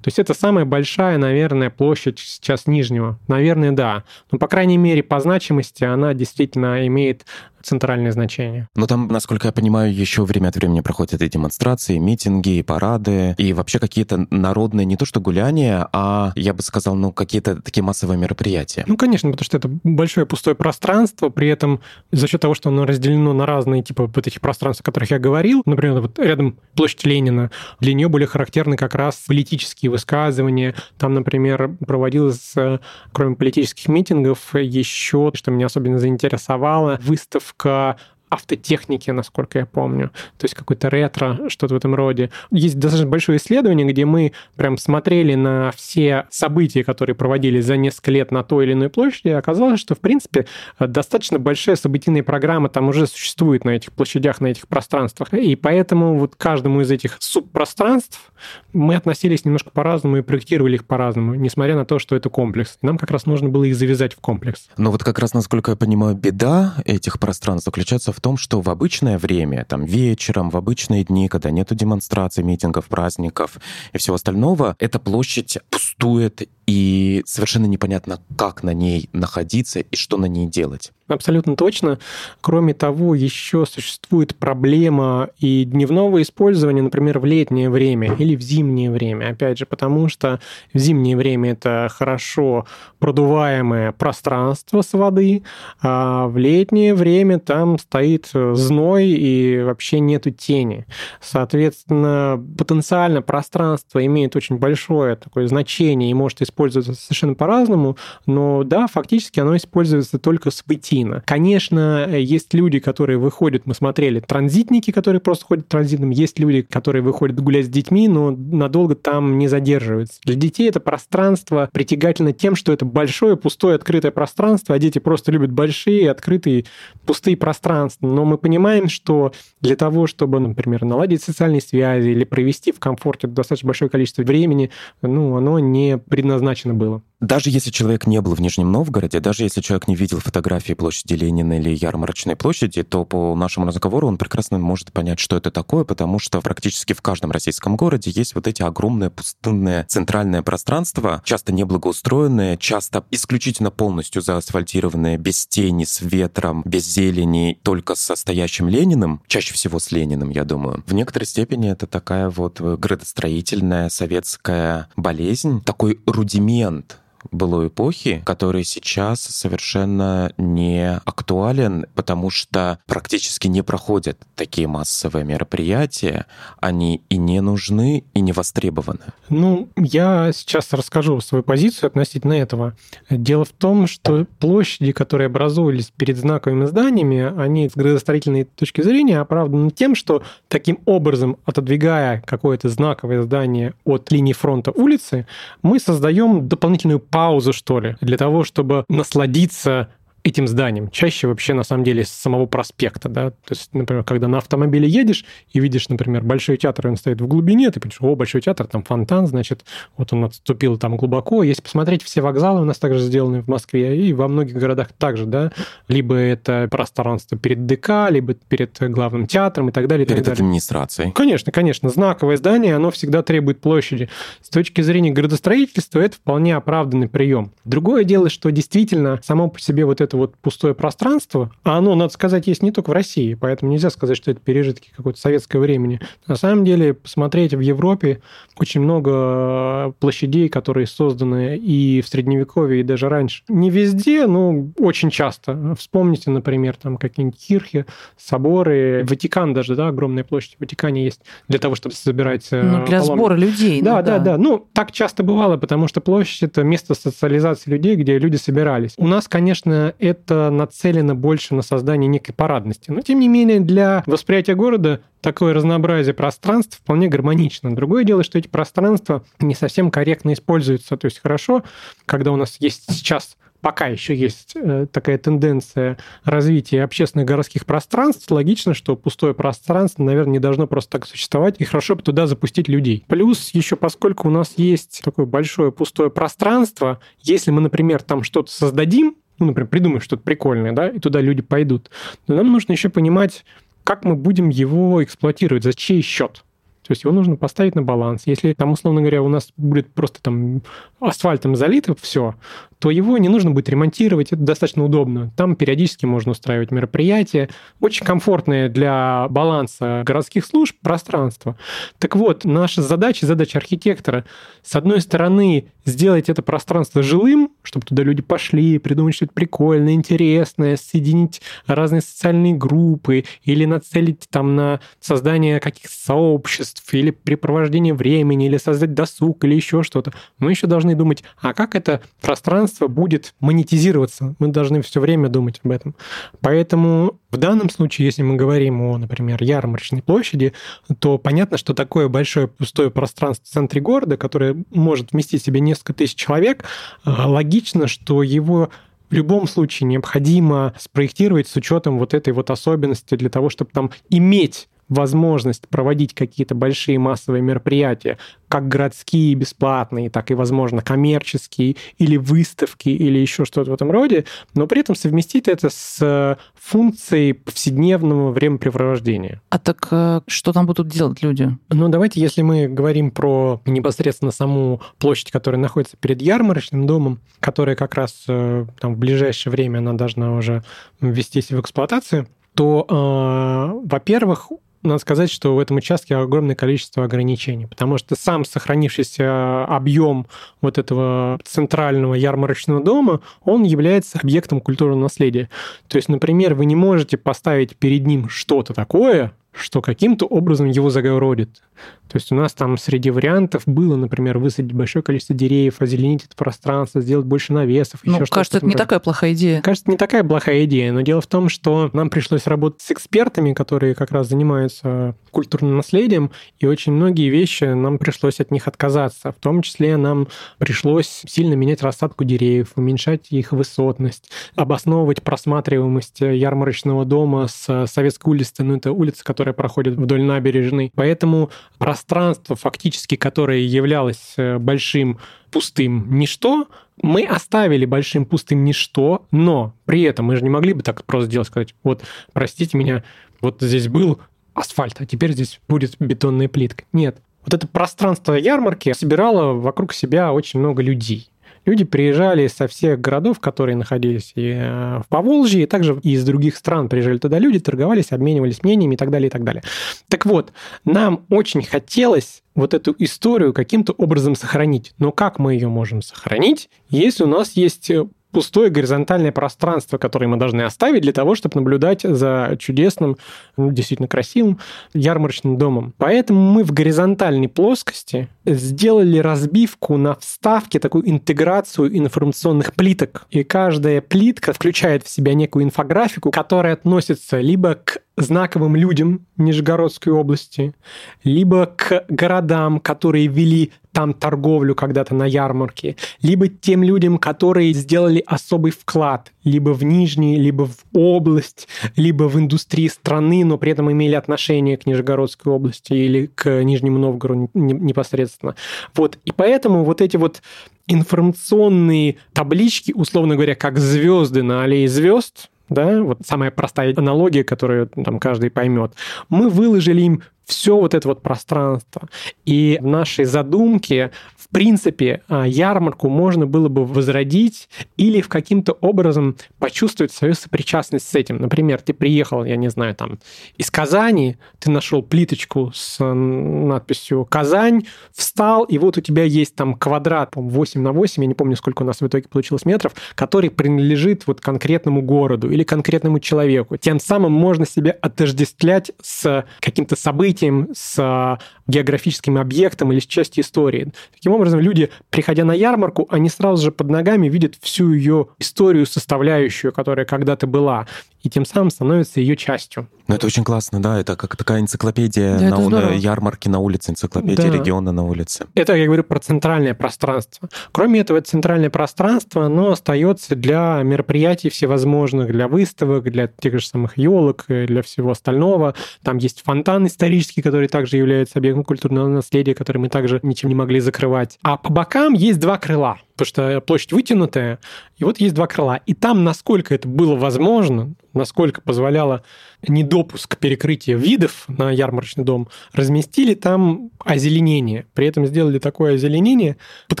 То есть это самая большая, наверное, площадь сейчас Нижнего. Наверное, да. Но, по крайней мере, по значимости она действительно имеет центральное значение. Но там, насколько я понимаю, еще время от времени проходят эти демонстрации, митинги, парады и вообще какие-то народные не то что гуляния, а, я бы сказал, ну, какие-то такие массовые мероприятия. Ну, конечно, потому что это большое пустое пространство, при этом за счет того, что оно разделено на разные типы вот этих пространств, о которых я говорил, например, вот рядом площадь Ленина, для нее были характерны как раз политические высказывания. Там, например, проводилось, э, кроме политических митингов, еще, что меня особенно заинтересовало, выставка выставка автотехники, насколько я помню. То есть какой-то ретро, что-то в этом роде. Есть достаточно большое исследование, где мы прям смотрели на все события, которые проводились за несколько лет на той или иной площади, и оказалось, что, в принципе, достаточно большая событийная программа там уже существует на этих площадях, на этих пространствах. И поэтому вот каждому из этих субпространств мы относились немножко по-разному и проектировали их по-разному, несмотря на то, что это комплекс. Нам как раз нужно было их завязать в комплекс. Но вот как раз, насколько я понимаю, беда этих пространств заключается в том, что в обычное время, там вечером, в обычные дни, когда нету демонстраций, митингов, праздников и всего остального, эта площадь пустует и совершенно непонятно, как на ней находиться и что на ней делать. Абсолютно точно. Кроме того, еще существует проблема и дневного использования, например, в летнее время или в зимнее время. Опять же, потому что в зимнее время это хорошо продуваемое пространство с воды, а в летнее время там стоит зной и вообще нету тени. Соответственно, потенциально пространство имеет очень большое такое значение и может использоваться совершенно по-разному, но да, фактически оно используется только с бытия картина. Конечно, есть люди, которые выходят, мы смотрели, транзитники, которые просто ходят транзитом, есть люди, которые выходят гулять с детьми, но надолго там не задерживаются. Для детей это пространство притягательно тем, что это большое, пустое, открытое пространство, а дети просто любят большие, открытые, пустые пространства. Но мы понимаем, что для того, чтобы, например, наладить социальные связи или провести в комфорте достаточно большое количество времени, ну, оно не предназначено было. Даже если человек не был в Нижнем Новгороде, даже если человек не видел фотографии площади Ленина или Ярмарочной площади, то по нашему разговору он прекрасно может понять, что это такое, потому что практически в каждом российском городе есть вот эти огромные пустынные центральные пространства, часто неблагоустроенные, часто исключительно полностью заасфальтированные, без тени, с ветром, без зелени, только со стоящим Лениным, чаще всего с Лениным, я думаю. В некоторой степени это такая вот градостроительная советская болезнь, такой рудимент былой эпохи, который сейчас совершенно не актуален, потому что практически не проходят такие массовые мероприятия, они и не нужны, и не востребованы. Ну, я сейчас расскажу свою позицию относительно этого. Дело в том, что площади, которые образовывались перед знаковыми зданиями, они с градостроительной точки зрения оправданы тем, что таким образом, отодвигая какое-то знаковое здание от линии фронта улицы, мы создаем дополнительную паузу, что ли, для того, чтобы насладиться этим зданием. Чаще вообще, на самом деле, с самого проспекта, да. То есть, например, когда на автомобиле едешь и видишь, например, Большой театр, он стоит в глубине, ты понимаешь, о, Большой театр, там фонтан, значит, вот он отступил там глубоко. Если посмотреть, все вокзалы у нас также сделаны в Москве и во многих городах также, да. Либо это пространство перед ДК, либо перед главным театром и так далее. Перед так далее. администрацией. Конечно, конечно. Знаковое здание, оно всегда требует площади. С точки зрения градостроительства это вполне оправданный прием. Другое дело, что действительно само по себе вот это вот пустое пространство, а оно, надо сказать, есть не только в России, поэтому нельзя сказать, что это пережитки какого-то советского времени. На самом деле, посмотреть в Европе очень много площадей, которые созданы и в Средневековье, и даже раньше. Не везде, но очень часто. Вспомните, например, там какие-нибудь кирхи, соборы, Ватикан даже, да, огромная площадь в Ватикане есть для того, чтобы собирать э, Ну, для паломников. сбора людей. Да, ну да, да. Ну, так часто бывало, потому что площадь это место социализации людей, где люди собирались. У нас, конечно, это нацелено больше на создание некой парадности. Но, тем не менее, для восприятия города такое разнообразие пространств вполне гармонично. Другое дело, что эти пространства не совсем корректно используются. То есть хорошо, когда у нас есть сейчас пока еще есть э, такая тенденция развития общественных городских пространств, логично, что пустое пространство, наверное, не должно просто так существовать, и хорошо бы туда запустить людей. Плюс еще поскольку у нас есть такое большое пустое пространство, если мы, например, там что-то создадим, ну, например, придумаем что-то прикольное, да, и туда люди пойдут, то нам нужно еще понимать, как мы будем его эксплуатировать, за чей счет. То есть его нужно поставить на баланс. Если там, условно говоря, у нас будет просто там асфальтом залито все, то его не нужно будет ремонтировать, это достаточно удобно. Там периодически можно устраивать мероприятия. Очень комфортное для баланса городских служб пространство. Так вот, наша задача, задача архитектора, с одной стороны, сделать это пространство жилым, чтобы туда люди пошли, придумать что-то прикольное, интересное, соединить разные социальные группы или нацелить там на создание каких-то сообществ или препровождение времени, или создать досуг, или еще что-то. Мы еще должны думать, а как это пространство будет монетизироваться? Мы должны все время думать об этом. Поэтому в данном случае, если мы говорим о, например, ярмарочной площади, то понятно, что такое большое пустое пространство в центре города, которое может вместить в себе несколько тысяч человек, э, логично, что его в любом случае необходимо спроектировать с учетом вот этой вот особенности для того, чтобы там иметь возможность проводить какие-то большие массовые мероприятия, как городские бесплатные, так и, возможно, коммерческие, или выставки, или еще что-то в этом роде, но при этом совместить это с функцией повседневного времяпрепровождения. А так э, что там будут делать люди? Ну, давайте, если мы говорим про непосредственно саму площадь, которая находится перед ярмарочным домом, которая как раз э, там в ближайшее время она должна уже ввестись в эксплуатацию, то, э, во-первых, надо сказать, что в этом участке огромное количество ограничений, потому что сам сохранившийся объем вот этого центрального ярмарочного дома, он является объектом культурного наследия. То есть, например, вы не можете поставить перед ним что-то такое, что каким-то образом его загородит. То есть у нас там среди вариантов было, например, высадить большое количество деревьев, озеленить это пространство, сделать больше навесов, Ну, еще что-то. кажется, это не такая плохая идея. Кажется, не такая плохая идея, но дело в том, что нам пришлось работать с экспертами, которые как раз занимаются культурным наследием, и очень многие вещи нам пришлось от них отказаться. В том числе нам пришлось сильно менять рассадку деревьев, уменьшать их высотность, обосновывать просматриваемость ярмарочного дома с Советской улицы, ну это улица, которая проходит вдоль набережной. Поэтому пространство, фактически, которое являлось э, большим пустым ничто, мы оставили большим пустым ничто, но при этом мы же не могли бы так просто сделать, сказать, вот, простите меня, вот здесь был асфальт, а теперь здесь будет бетонная плитка. Нет. Вот это пространство ярмарки собирало вокруг себя очень много людей. Люди приезжали со всех городов, которые находились и э, в Поволжье, и также из других стран приезжали туда люди, торговались, обменивались мнениями и так далее, и так далее. Так вот, нам очень хотелось вот эту историю каким-то образом сохранить. Но как мы ее можем сохранить, если у нас есть э, пустое горизонтальное пространство, которое мы должны оставить для того, чтобы наблюдать за чудесным, ну, действительно красивым ярмарочным домом. Поэтому мы в горизонтальной плоскости сделали разбивку на вставке, такую интеграцию информационных плиток. И каждая плитка включает в себя некую инфографику, которая относится либо к знаковым людям Нижегородской области, либо к городам, которые вели там торговлю когда-то на ярмарке, либо тем людям, которые сделали особый вклад либо в Нижний, либо в область, либо в индустрии страны, но при этом имели отношение к Нижегородской области или к Нижнему Новгороду непосредственно. Вот. И поэтому вот эти вот информационные таблички, условно говоря, как звезды на аллее звезд, да, вот самая простая аналогия, которую там каждый поймет, мы выложили им все вот это вот пространство. И в нашей задумке в принципе, а, ярмарку можно было бы возродить или в каким-то образом почувствовать свою сопричастность с этим. Например, ты приехал, я не знаю, там, из Казани, ты нашел плиточку с надписью «Казань», встал, и вот у тебя есть там квадрат, 8 на 8, я не помню, сколько у нас в итоге получилось метров, который принадлежит вот конкретному городу или конкретному человеку. Тем самым можно себя отождествлять с каким-то событием, с географическим объектом или с частью истории. Таким образом, люди, приходя на ярмарку, они сразу же под ногами видят всю ее историю составляющую, которая когда-то была, и тем самым становится ее частью. Ну, это очень классно, да, это как такая энциклопедия да, на, на ярмарке на улице, энциклопедия да. региона на улице. Это я говорю про центральное пространство. Кроме этого, это центральное пространство, оно остается для мероприятий всевозможных, для выставок, для тех же самых елок, для всего остального. Там есть фонтан исторический, который также является объектом культурного наследия, который мы также ничем не могли закрывать. А по бокам есть два крыла потому что площадь вытянутая, и вот есть два крыла. И там, насколько это было возможно, насколько позволяло недопуск перекрытия видов на ярмарочный дом, разместили там озеленение. При этом сделали такое озеленение, под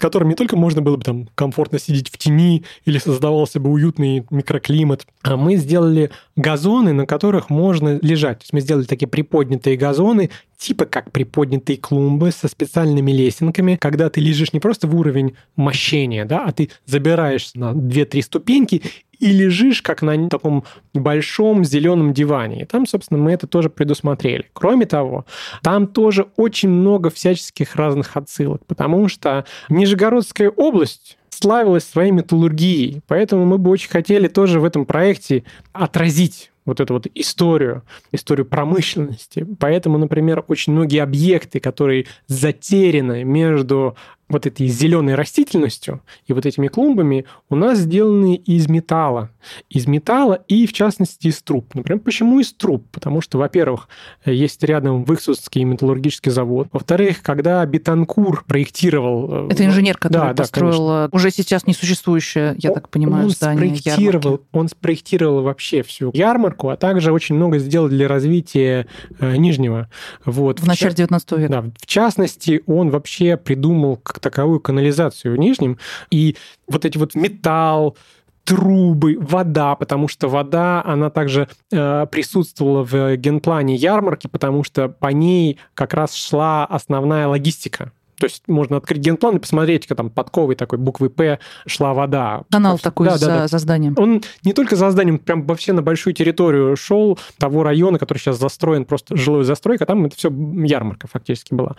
которым не только можно было бы там комфортно сидеть в тени или создавался бы уютный микроклимат, а мы сделали газоны, на которых можно лежать. То есть мы сделали такие приподнятые газоны, типа как приподнятые клумбы со специальными лесенками, когда ты лежишь не просто в уровень мощения, да, а ты забираешься на 2-3 ступеньки и лежишь как на таком большом зеленом диване. И там, собственно, мы это тоже предусмотрели. Кроме того, там тоже очень много всяческих разных отсылок, потому что Нижегородская область славилась своей металлургией, поэтому мы бы очень хотели тоже в этом проекте отразить вот эту вот историю, историю промышленности. Поэтому, например, очень многие объекты, которые затеряны между вот этой зеленой растительностью и вот этими клумбами у нас сделаны из металла. Из металла и, в частности, из труб. Например, почему из труб? Потому что, во-первых, есть рядом Выксусский металлургический завод. Во-вторых, когда Бетанкур проектировал... Э, Это инженер, который да, построил да, уже сейчас несуществующее, я так понимаю, он здание спроектировал, ярмарки. Он спроектировал вообще всю ярмарку, а также очень много сделал для развития э, Нижнего. Вот. В начале 19 века. Да, в частности, он вообще придумал как таковую канализацию в Нижнем, и вот эти вот металл, трубы, вода, потому что вода, она также э, присутствовала в генплане ярмарки, потому что по ней как раз шла основная логистика. То есть можно открыть генплан и посмотреть, как там подковой такой буквы «П» шла вода. Канал такой да, за, да, да. за зданием. Он не только за зданием, прям вообще на большую территорию шел того района, который сейчас застроен, просто жилой застройка, там это все ярмарка фактически была.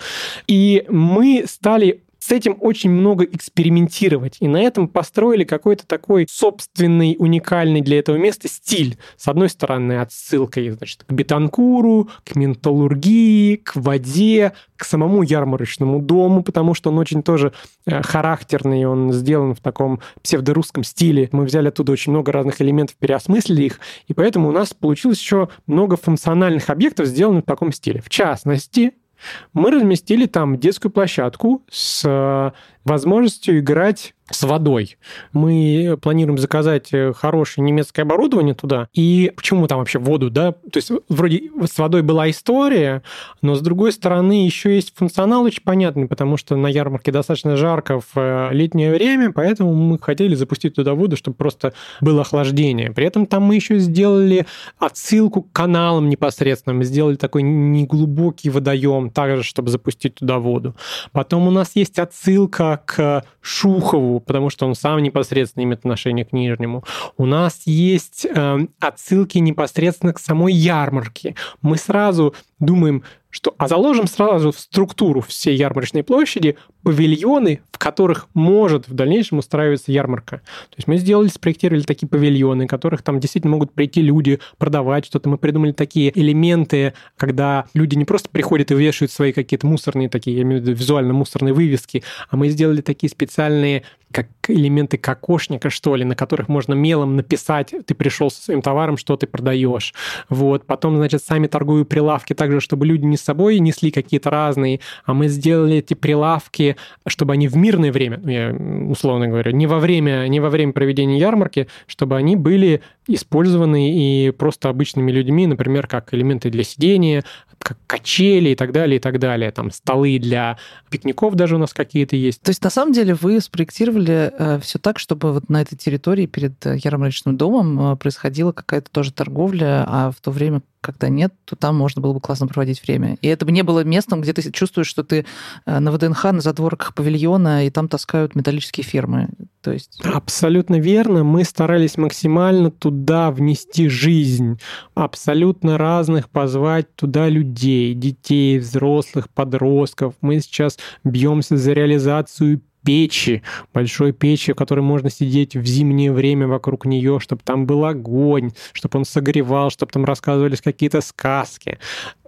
И мы стали с этим очень много экспериментировать. И на этом построили какой-то такой собственный, уникальный для этого места стиль. С одной стороны, отсылкой значит, к бетанкуру, к менталургии, к воде, к самому ярмарочному дому, потому что он очень тоже э, характерный, он сделан в таком псевдорусском стиле. Мы взяли оттуда очень много разных элементов, переосмыслили их, и поэтому у нас получилось еще много функциональных объектов, сделанных в таком стиле. В частности, мы разместили там детскую площадку с возможностью играть с водой. Мы планируем заказать э, хорошее немецкое оборудование туда. И почему там вообще воду, да? То есть вроде с водой была история, но с другой стороны еще есть функционал очень понятный, потому что на ярмарке достаточно жарко в э, летнее время, поэтому мы хотели запустить туда воду, чтобы просто было охлаждение. При этом там мы еще сделали отсылку к каналам непосредственно. Мы сделали такой неглубокий водоем, также, чтобы запустить туда воду. Потом у нас есть отсылка к Шухову, потому что он сам непосредственно имеет отношение к Нижнему. У нас есть э, отсылки непосредственно к самой ярмарке. Мы сразу думаем, что а заложим сразу в структуру всей ярмарочной площади павильоны, в которых может в дальнейшем устраиваться ярмарка. То есть мы сделали, спроектировали такие павильоны, в которых там действительно могут прийти люди, продавать что-то. Мы придумали такие элементы, когда люди не просто приходят и вешают свои какие-то мусорные такие, я имею в виду визуально мусорные вывески, а мы сделали такие специальные как элементы кокошника, что ли, на которых можно мелом написать, ты пришел со своим товаром, что ты продаешь. Вот. Потом, значит, сами торговые прилавки также, чтобы люди не с собой несли какие-то разные, а мы сделали эти прилавки, чтобы они в мирное время, ну, я условно говорю, не во время, не во время проведения ярмарки, чтобы они были использованы и просто обычными людьми, например, как элементы для сидения, как качели и так далее, и так далее. Там столы для пикников даже у нас какие-то есть. То есть, на самом деле, вы спроектировали э, все так, чтобы вот на этой территории перед э, ярмарочным домом э, происходила какая-то тоже торговля, а в то время когда нет, то там можно было бы классно проводить время. И это бы не было местом, где ты чувствуешь, что ты э, на ВДНХ, на задворках павильона, и там таскают металлические фермы. То есть... Абсолютно верно. Мы старались максимально туда внести жизнь. Абсолютно разных позвать туда людей, детей, взрослых, подростков. Мы сейчас бьемся за реализацию печи, большой печи, в которой можно сидеть в зимнее время вокруг нее, чтобы там был огонь, чтобы он согревал, чтобы там рассказывались какие-то сказки.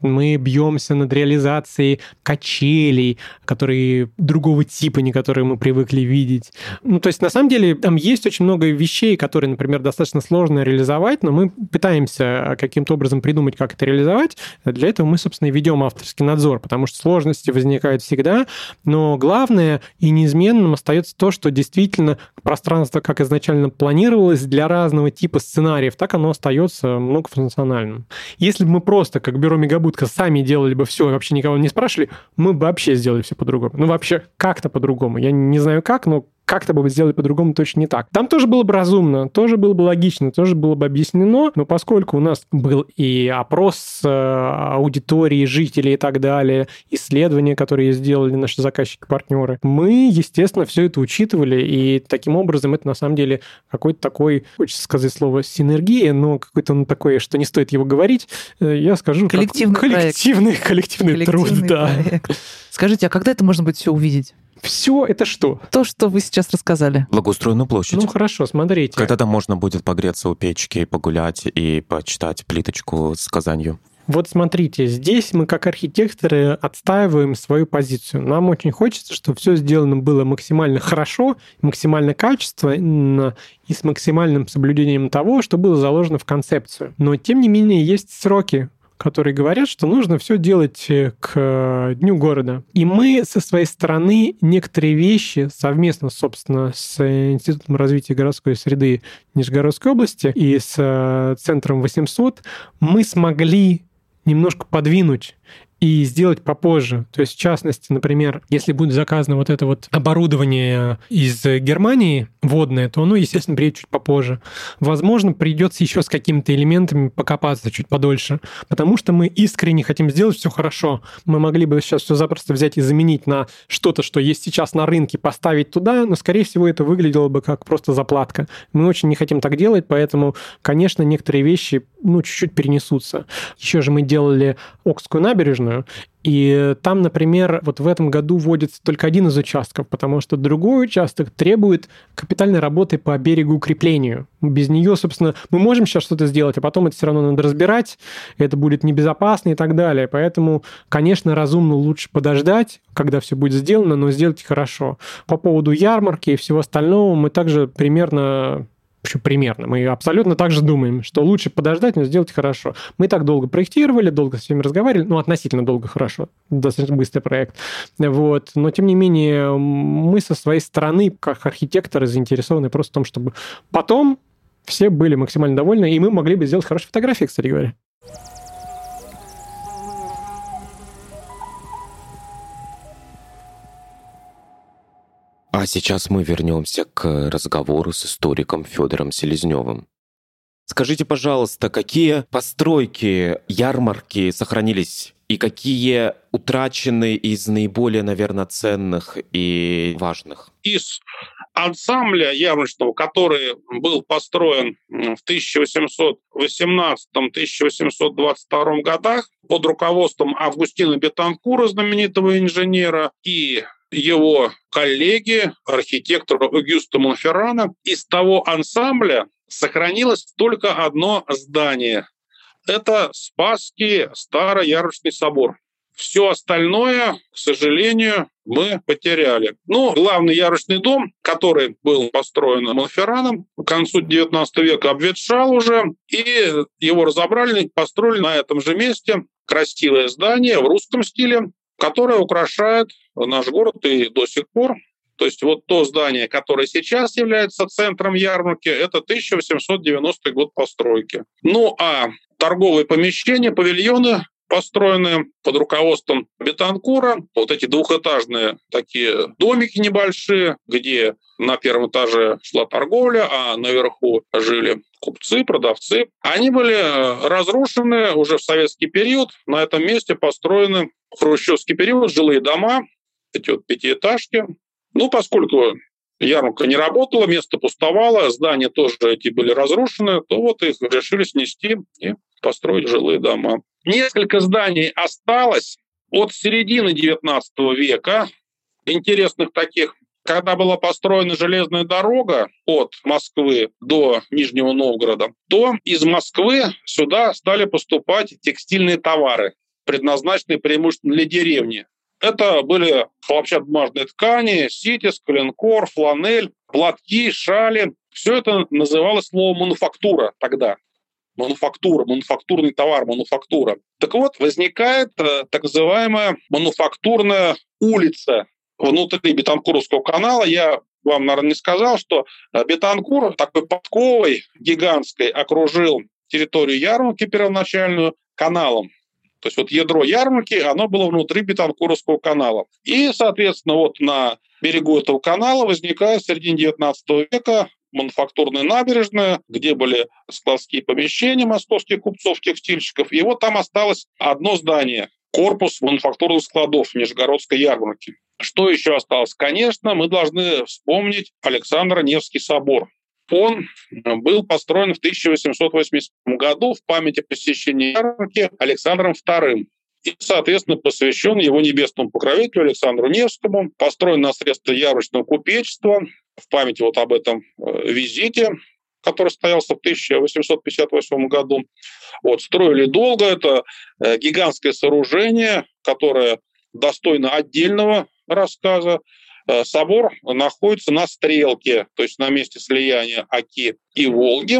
Мы бьемся над реализацией качелей, которые другого типа, не которые мы привыкли видеть. Ну, то есть, на самом деле, там есть очень много вещей, которые, например, достаточно сложно реализовать, но мы пытаемся каким-то образом придумать, как это реализовать. Для этого мы, собственно, и ведем авторский надзор, потому что сложности возникают всегда, но главное и неизменным остается то, что действительно пространство, как изначально планировалось, для разного типа сценариев, так оно остается многофункциональным. Если бы мы просто, как бюро Мегабудка, сами делали бы все вообще никого не спрашивали, мы бы вообще сделали все по-другому. Ну, вообще, как-то по-другому. Я не знаю как, но как-то бы сделали по-другому точно не так. Там тоже было бы разумно, тоже было бы логично, тоже было бы объяснено, но поскольку у нас был и опрос э, аудитории, жителей и так далее, исследования, которые сделали наши заказчики-партнеры, мы, естественно, все это учитывали, и таким образом это на самом деле какой-то такой, хочется сказать слово синергия, но какой-то он такой, что не стоит его говорить, э, я скажу... Коллективный как, коллективный, коллективный, коллективный труд, проект. да. Скажите, а когда это можно будет все увидеть? Все это что? То, что вы сейчас рассказали. Благоустроенную площадь. Ну хорошо, смотрите. Когда там можно будет погреться у печки, погулять и почитать плиточку с Казанью. Вот смотрите, здесь мы как архитекторы отстаиваем свою позицию. Нам очень хочется, чтобы все сделано было максимально хорошо, максимально качественно и с максимальным соблюдением того, что было заложено в концепцию. Но тем не менее есть сроки, которые говорят, что нужно все делать э, к э, Дню города. И мы со своей стороны некоторые вещи совместно, собственно, с Институтом развития городской среды Нижегородской области и с э, Центром 800 мы смогли немножко подвинуть и сделать попозже. То есть, в частности, например, если будет заказано вот это вот оборудование из Германии водное, то оно, естественно, приедет чуть попозже. Возможно, придется еще с какими-то элементами покопаться чуть подольше, потому что мы искренне хотим сделать все хорошо. Мы могли бы сейчас все запросто взять и заменить на что-то, что есть сейчас на рынке, поставить туда, но, скорее всего, это выглядело бы как просто заплатка. Мы очень не хотим так делать, поэтому, конечно, некоторые вещи, ну, чуть-чуть перенесутся. Еще же мы делали Окскую набережную, набережную. И там, например, вот в этом году вводится только один из участков, потому что другой участок требует капитальной работы по берегу укреплению. Без нее, собственно, мы можем сейчас что-то сделать, а потом это все равно надо разбирать, это будет небезопасно и так далее. Поэтому, конечно, разумно лучше подождать, когда все будет сделано, но сделать хорошо. По поводу ярмарки и всего остального мы также примерно Почему примерно? Мы абсолютно так же думаем, что лучше подождать, но сделать хорошо. Мы так долго проектировали, долго с всеми разговаривали, ну, относительно долго хорошо, достаточно быстрый проект. Вот. Но, тем не менее, мы со своей стороны, как архитекторы, заинтересованы просто в том, чтобы потом все были максимально довольны, и мы могли бы сделать хорошие фотографии, кстати говоря. А сейчас мы вернемся к разговору с историком Федором Селезневым. Скажите, пожалуйста, какие постройки ярмарки сохранились и какие утрачены из наиболее, наверное, ценных и важных? Из ансамбля ярмарочного, который был построен в 1818-1822 годах под руководством Августина Бетанкура, знаменитого инженера, и его коллеги, архитектора Аугюста Монферрана, из того ансамбля сохранилось только одно здание. Это Спасский Староярочный собор. Все остальное, к сожалению, мы потеряли. Ну, главный ярусный дом, который был построен Монферраном к концу XIX века, обветшал уже, и его разобрали, построили на этом же месте красивое здание в русском стиле, которое украшает наш город и до сих пор. То есть вот то здание, которое сейчас является центром ярмарки, это 1890 год постройки. Ну а торговые помещения, павильоны построенные под руководством Бетанкура. Вот эти двухэтажные такие домики небольшие, где на первом этаже шла торговля, а наверху жили купцы, продавцы. Они были разрушены уже в советский период. На этом месте построены в хрущевский период жилые дома, эти вот пятиэтажки. Ну, поскольку ярмарка не работала, место пустовало, здания тоже эти были разрушены, то вот их решили снести и построить жилые дома. Несколько зданий осталось от середины XIX века, интересных таких. Когда была построена железная дорога от Москвы до Нижнего Новгорода, то из Москвы сюда стали поступать текстильные товары, предназначенные преимущественно для деревни. Это были хлопчатобумажные ткани, ситис, коленкор, фланель, платки, шали. Все это называлось словом мануфактура тогда. Мануфактура, мануфактурный товар, мануфактура. Так вот, возникает э, так называемая мануфактурная улица внутри Бетанкуровского канала. Я вам, наверное, не сказал, что э, Бетанкур такой подковой гигантской окружил территорию ярмарки первоначальную каналом. То есть вот ядро ярмарки, оно было внутри Бетанкуровского канала. И, соответственно, вот на берегу этого канала возникает в середине 19 века мануфактурная набережная, где были складские помещения московских купцов, текстильщиков. И вот там осталось одно здание – корпус мануфактурных складов Нижегородской ярмарки. Что еще осталось? Конечно, мы должны вспомнить Александр Невский собор. Он был построен в 1880 году в памяти посещения ярмарки Александром II и, соответственно, посвящен его небесному покровителю Александру Невскому, построен на средства ярмарочного купечества в память вот об этом э, визите, который состоялся в 1858 году. Вот, строили долго, это э, гигантское сооружение, которое достойно отдельного рассказа. Э, собор находится на стрелке, то есть на месте слияния Оки и Волги,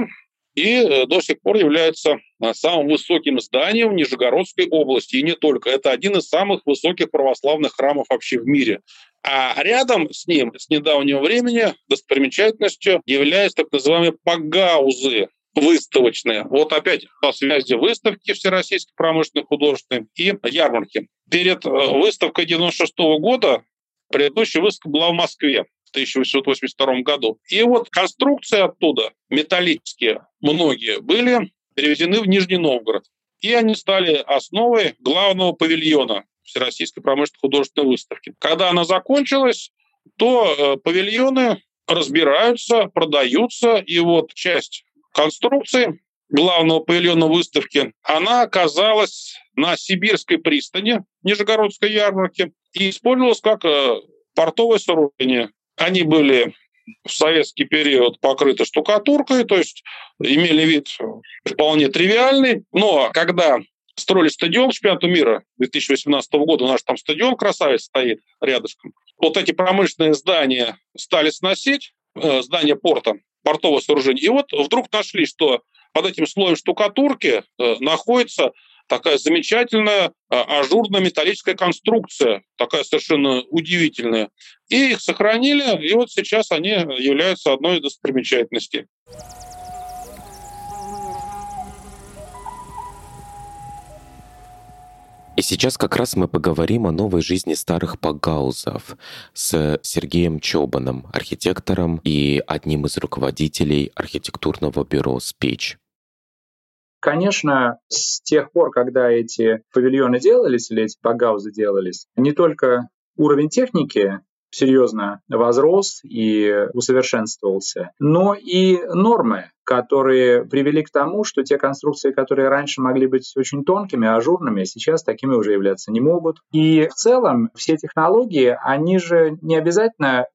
и э, до сих пор является э, самым высоким зданием в Нижегородской области. И не только. Это один из самых высоких православных храмов вообще в мире. А рядом с ним с недавнего времени достопримечательностью являются так называемые пагаузы выставочные. Вот опять по связи выставки Всероссийской промышленной художественной и ярмарки. Перед выставкой 96 года Предыдущая выставка была в Москве в 1882 году. И вот конструкции оттуда, металлические, многие, были перевезены в Нижний Новгород. И они стали основой главного павильона Всероссийской промышленной художественной выставки. Когда она закончилась, то э, павильоны разбираются, продаются, и вот часть конструкции главного павильона выставки, она оказалась на Сибирской пристани Нижегородской ярмарки и использовалась как э, портовое сооружение. Они были в советский период покрыты штукатуркой, то есть имели вид вполне тривиальный. Но когда строили стадион чемпионата мира 2018 года, у нас там стадион красавец стоит рядышком, вот эти промышленные здания стали сносить, э, здания порта, портового сооружения. И вот вдруг нашли, что под этим слоем штукатурки э, находится такая замечательная а, ажурная металлическая конструкция, такая совершенно удивительная. И их сохранили, и вот сейчас они являются одной из достопримечательностей. И сейчас как раз мы поговорим о новой жизни старых пагаузов с Сергеем Чобаном, архитектором и одним из руководителей архитектурного бюро «Спич». Конечно, с тех пор, когда эти павильоны делались или эти пагаузы делались, не только уровень техники серьезно возрос и усовершенствовался, но и нормы, которые привели к тому, что те конструкции, которые раньше могли быть очень тонкими, ажурными, сейчас такими уже являться не могут. И в целом все технологии, они же не обязательно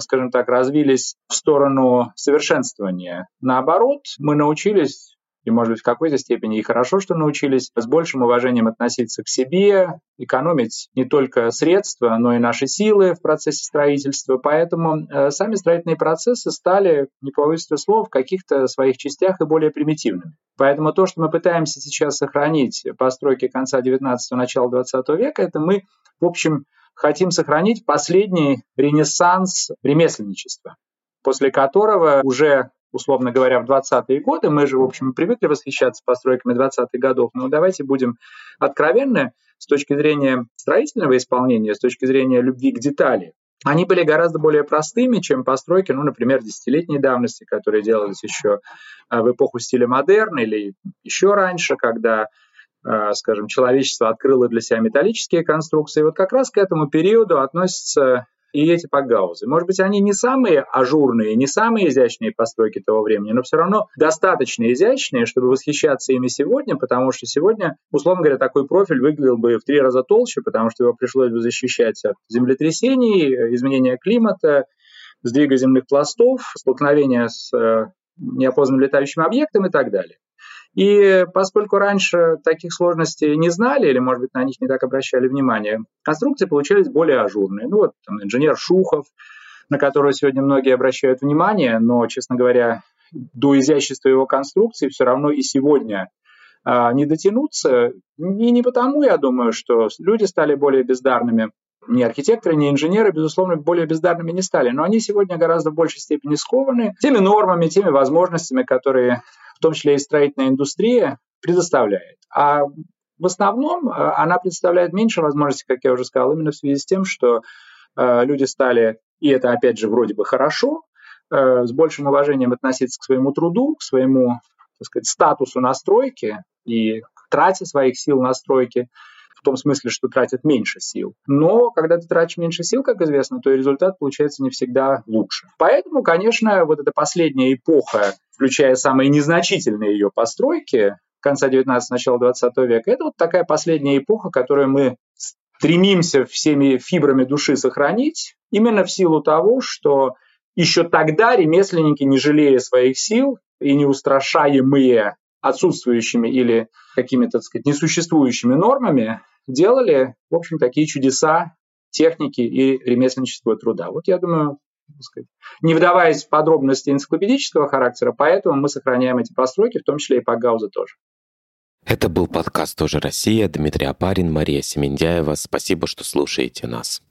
скажем так, развились в сторону совершенствования. Наоборот, мы научились и, может быть, в какой-то степени и хорошо, что научились с большим уважением относиться к себе, экономить не только средства, но и наши силы в процессе строительства. Поэтому э, сами строительные процессы стали, не по слов, в каких-то своих частях и более примитивными. Поэтому то, что мы пытаемся сейчас сохранить постройки конца 19-го, начала 20 века, это мы, в общем, хотим сохранить последний ренессанс ремесленничества после которого уже условно говоря, в 20-е годы. Мы же, в общем, привыкли восхищаться постройками 20-х годов, но давайте будем откровенны с точки зрения строительного исполнения, с точки зрения любви к детали. Они были гораздо более простыми, чем постройки, ну, например, десятилетней давности, которые делались еще а, в эпоху стиля модерн или еще раньше, когда а, скажем, человечество открыло для себя металлические конструкции. Вот как раз к этому периоду относятся и эти пагаузы. Может быть, они не самые ажурные, не самые изящные постройки того времени, но все равно достаточно изящные, чтобы восхищаться ими сегодня, потому что сегодня, условно говоря, такой профиль выглядел бы в три раза толще, потому что его пришлось бы защищать от землетрясений, изменения климата, сдвига земных пластов, столкновения с э, неопознанным летающим объектом и так далее. И поскольку раньше таких сложностей не знали, или, может быть, на них не так обращали внимание, конструкции получались более ажурные. Ну вот там, инженер Шухов, на которого сегодня многие обращают внимание, но, честно говоря, до изящества его конструкции все равно и сегодня а, не дотянуться. И не потому, я думаю, что люди стали более бездарными, ни архитекторы, ни инженеры, безусловно, более бездарными не стали, но они сегодня гораздо в большей степени скованы теми нормами, теми возможностями, которые том числе и строительная индустрия, предоставляет. А в основном э, она представляет меньше возможностей, как я уже сказал, именно в связи с тем, что э, люди стали, и это опять же вроде бы хорошо, э, с большим уважением относиться к своему труду, к своему так сказать, статусу настройки и к трате своих сил на стройке, том смысле, что тратят меньше сил. Но когда ты тратишь меньше сил, как известно, то и результат получается не всегда лучше. Поэтому, конечно, вот эта последняя эпоха включая самые незначительные ее постройки конца 19 начала 20 века, это вот такая последняя эпоха, которую мы стремимся всеми фибрами души сохранить, именно в силу того, что еще тогда ремесленники, не жалея своих сил и не устрашаемые отсутствующими или какими-то, так сказать, несуществующими нормами, делали, в общем, такие чудеса техники и ремесленничества труда. Вот я думаю, сказать, не вдаваясь в подробности энциклопедического характера, поэтому мы сохраняем эти постройки, в том числе и по Гаузу тоже. Это был подкаст «Тоже Россия». Дмитрий Апарин, Мария Семендяева. Спасибо, что слушаете нас.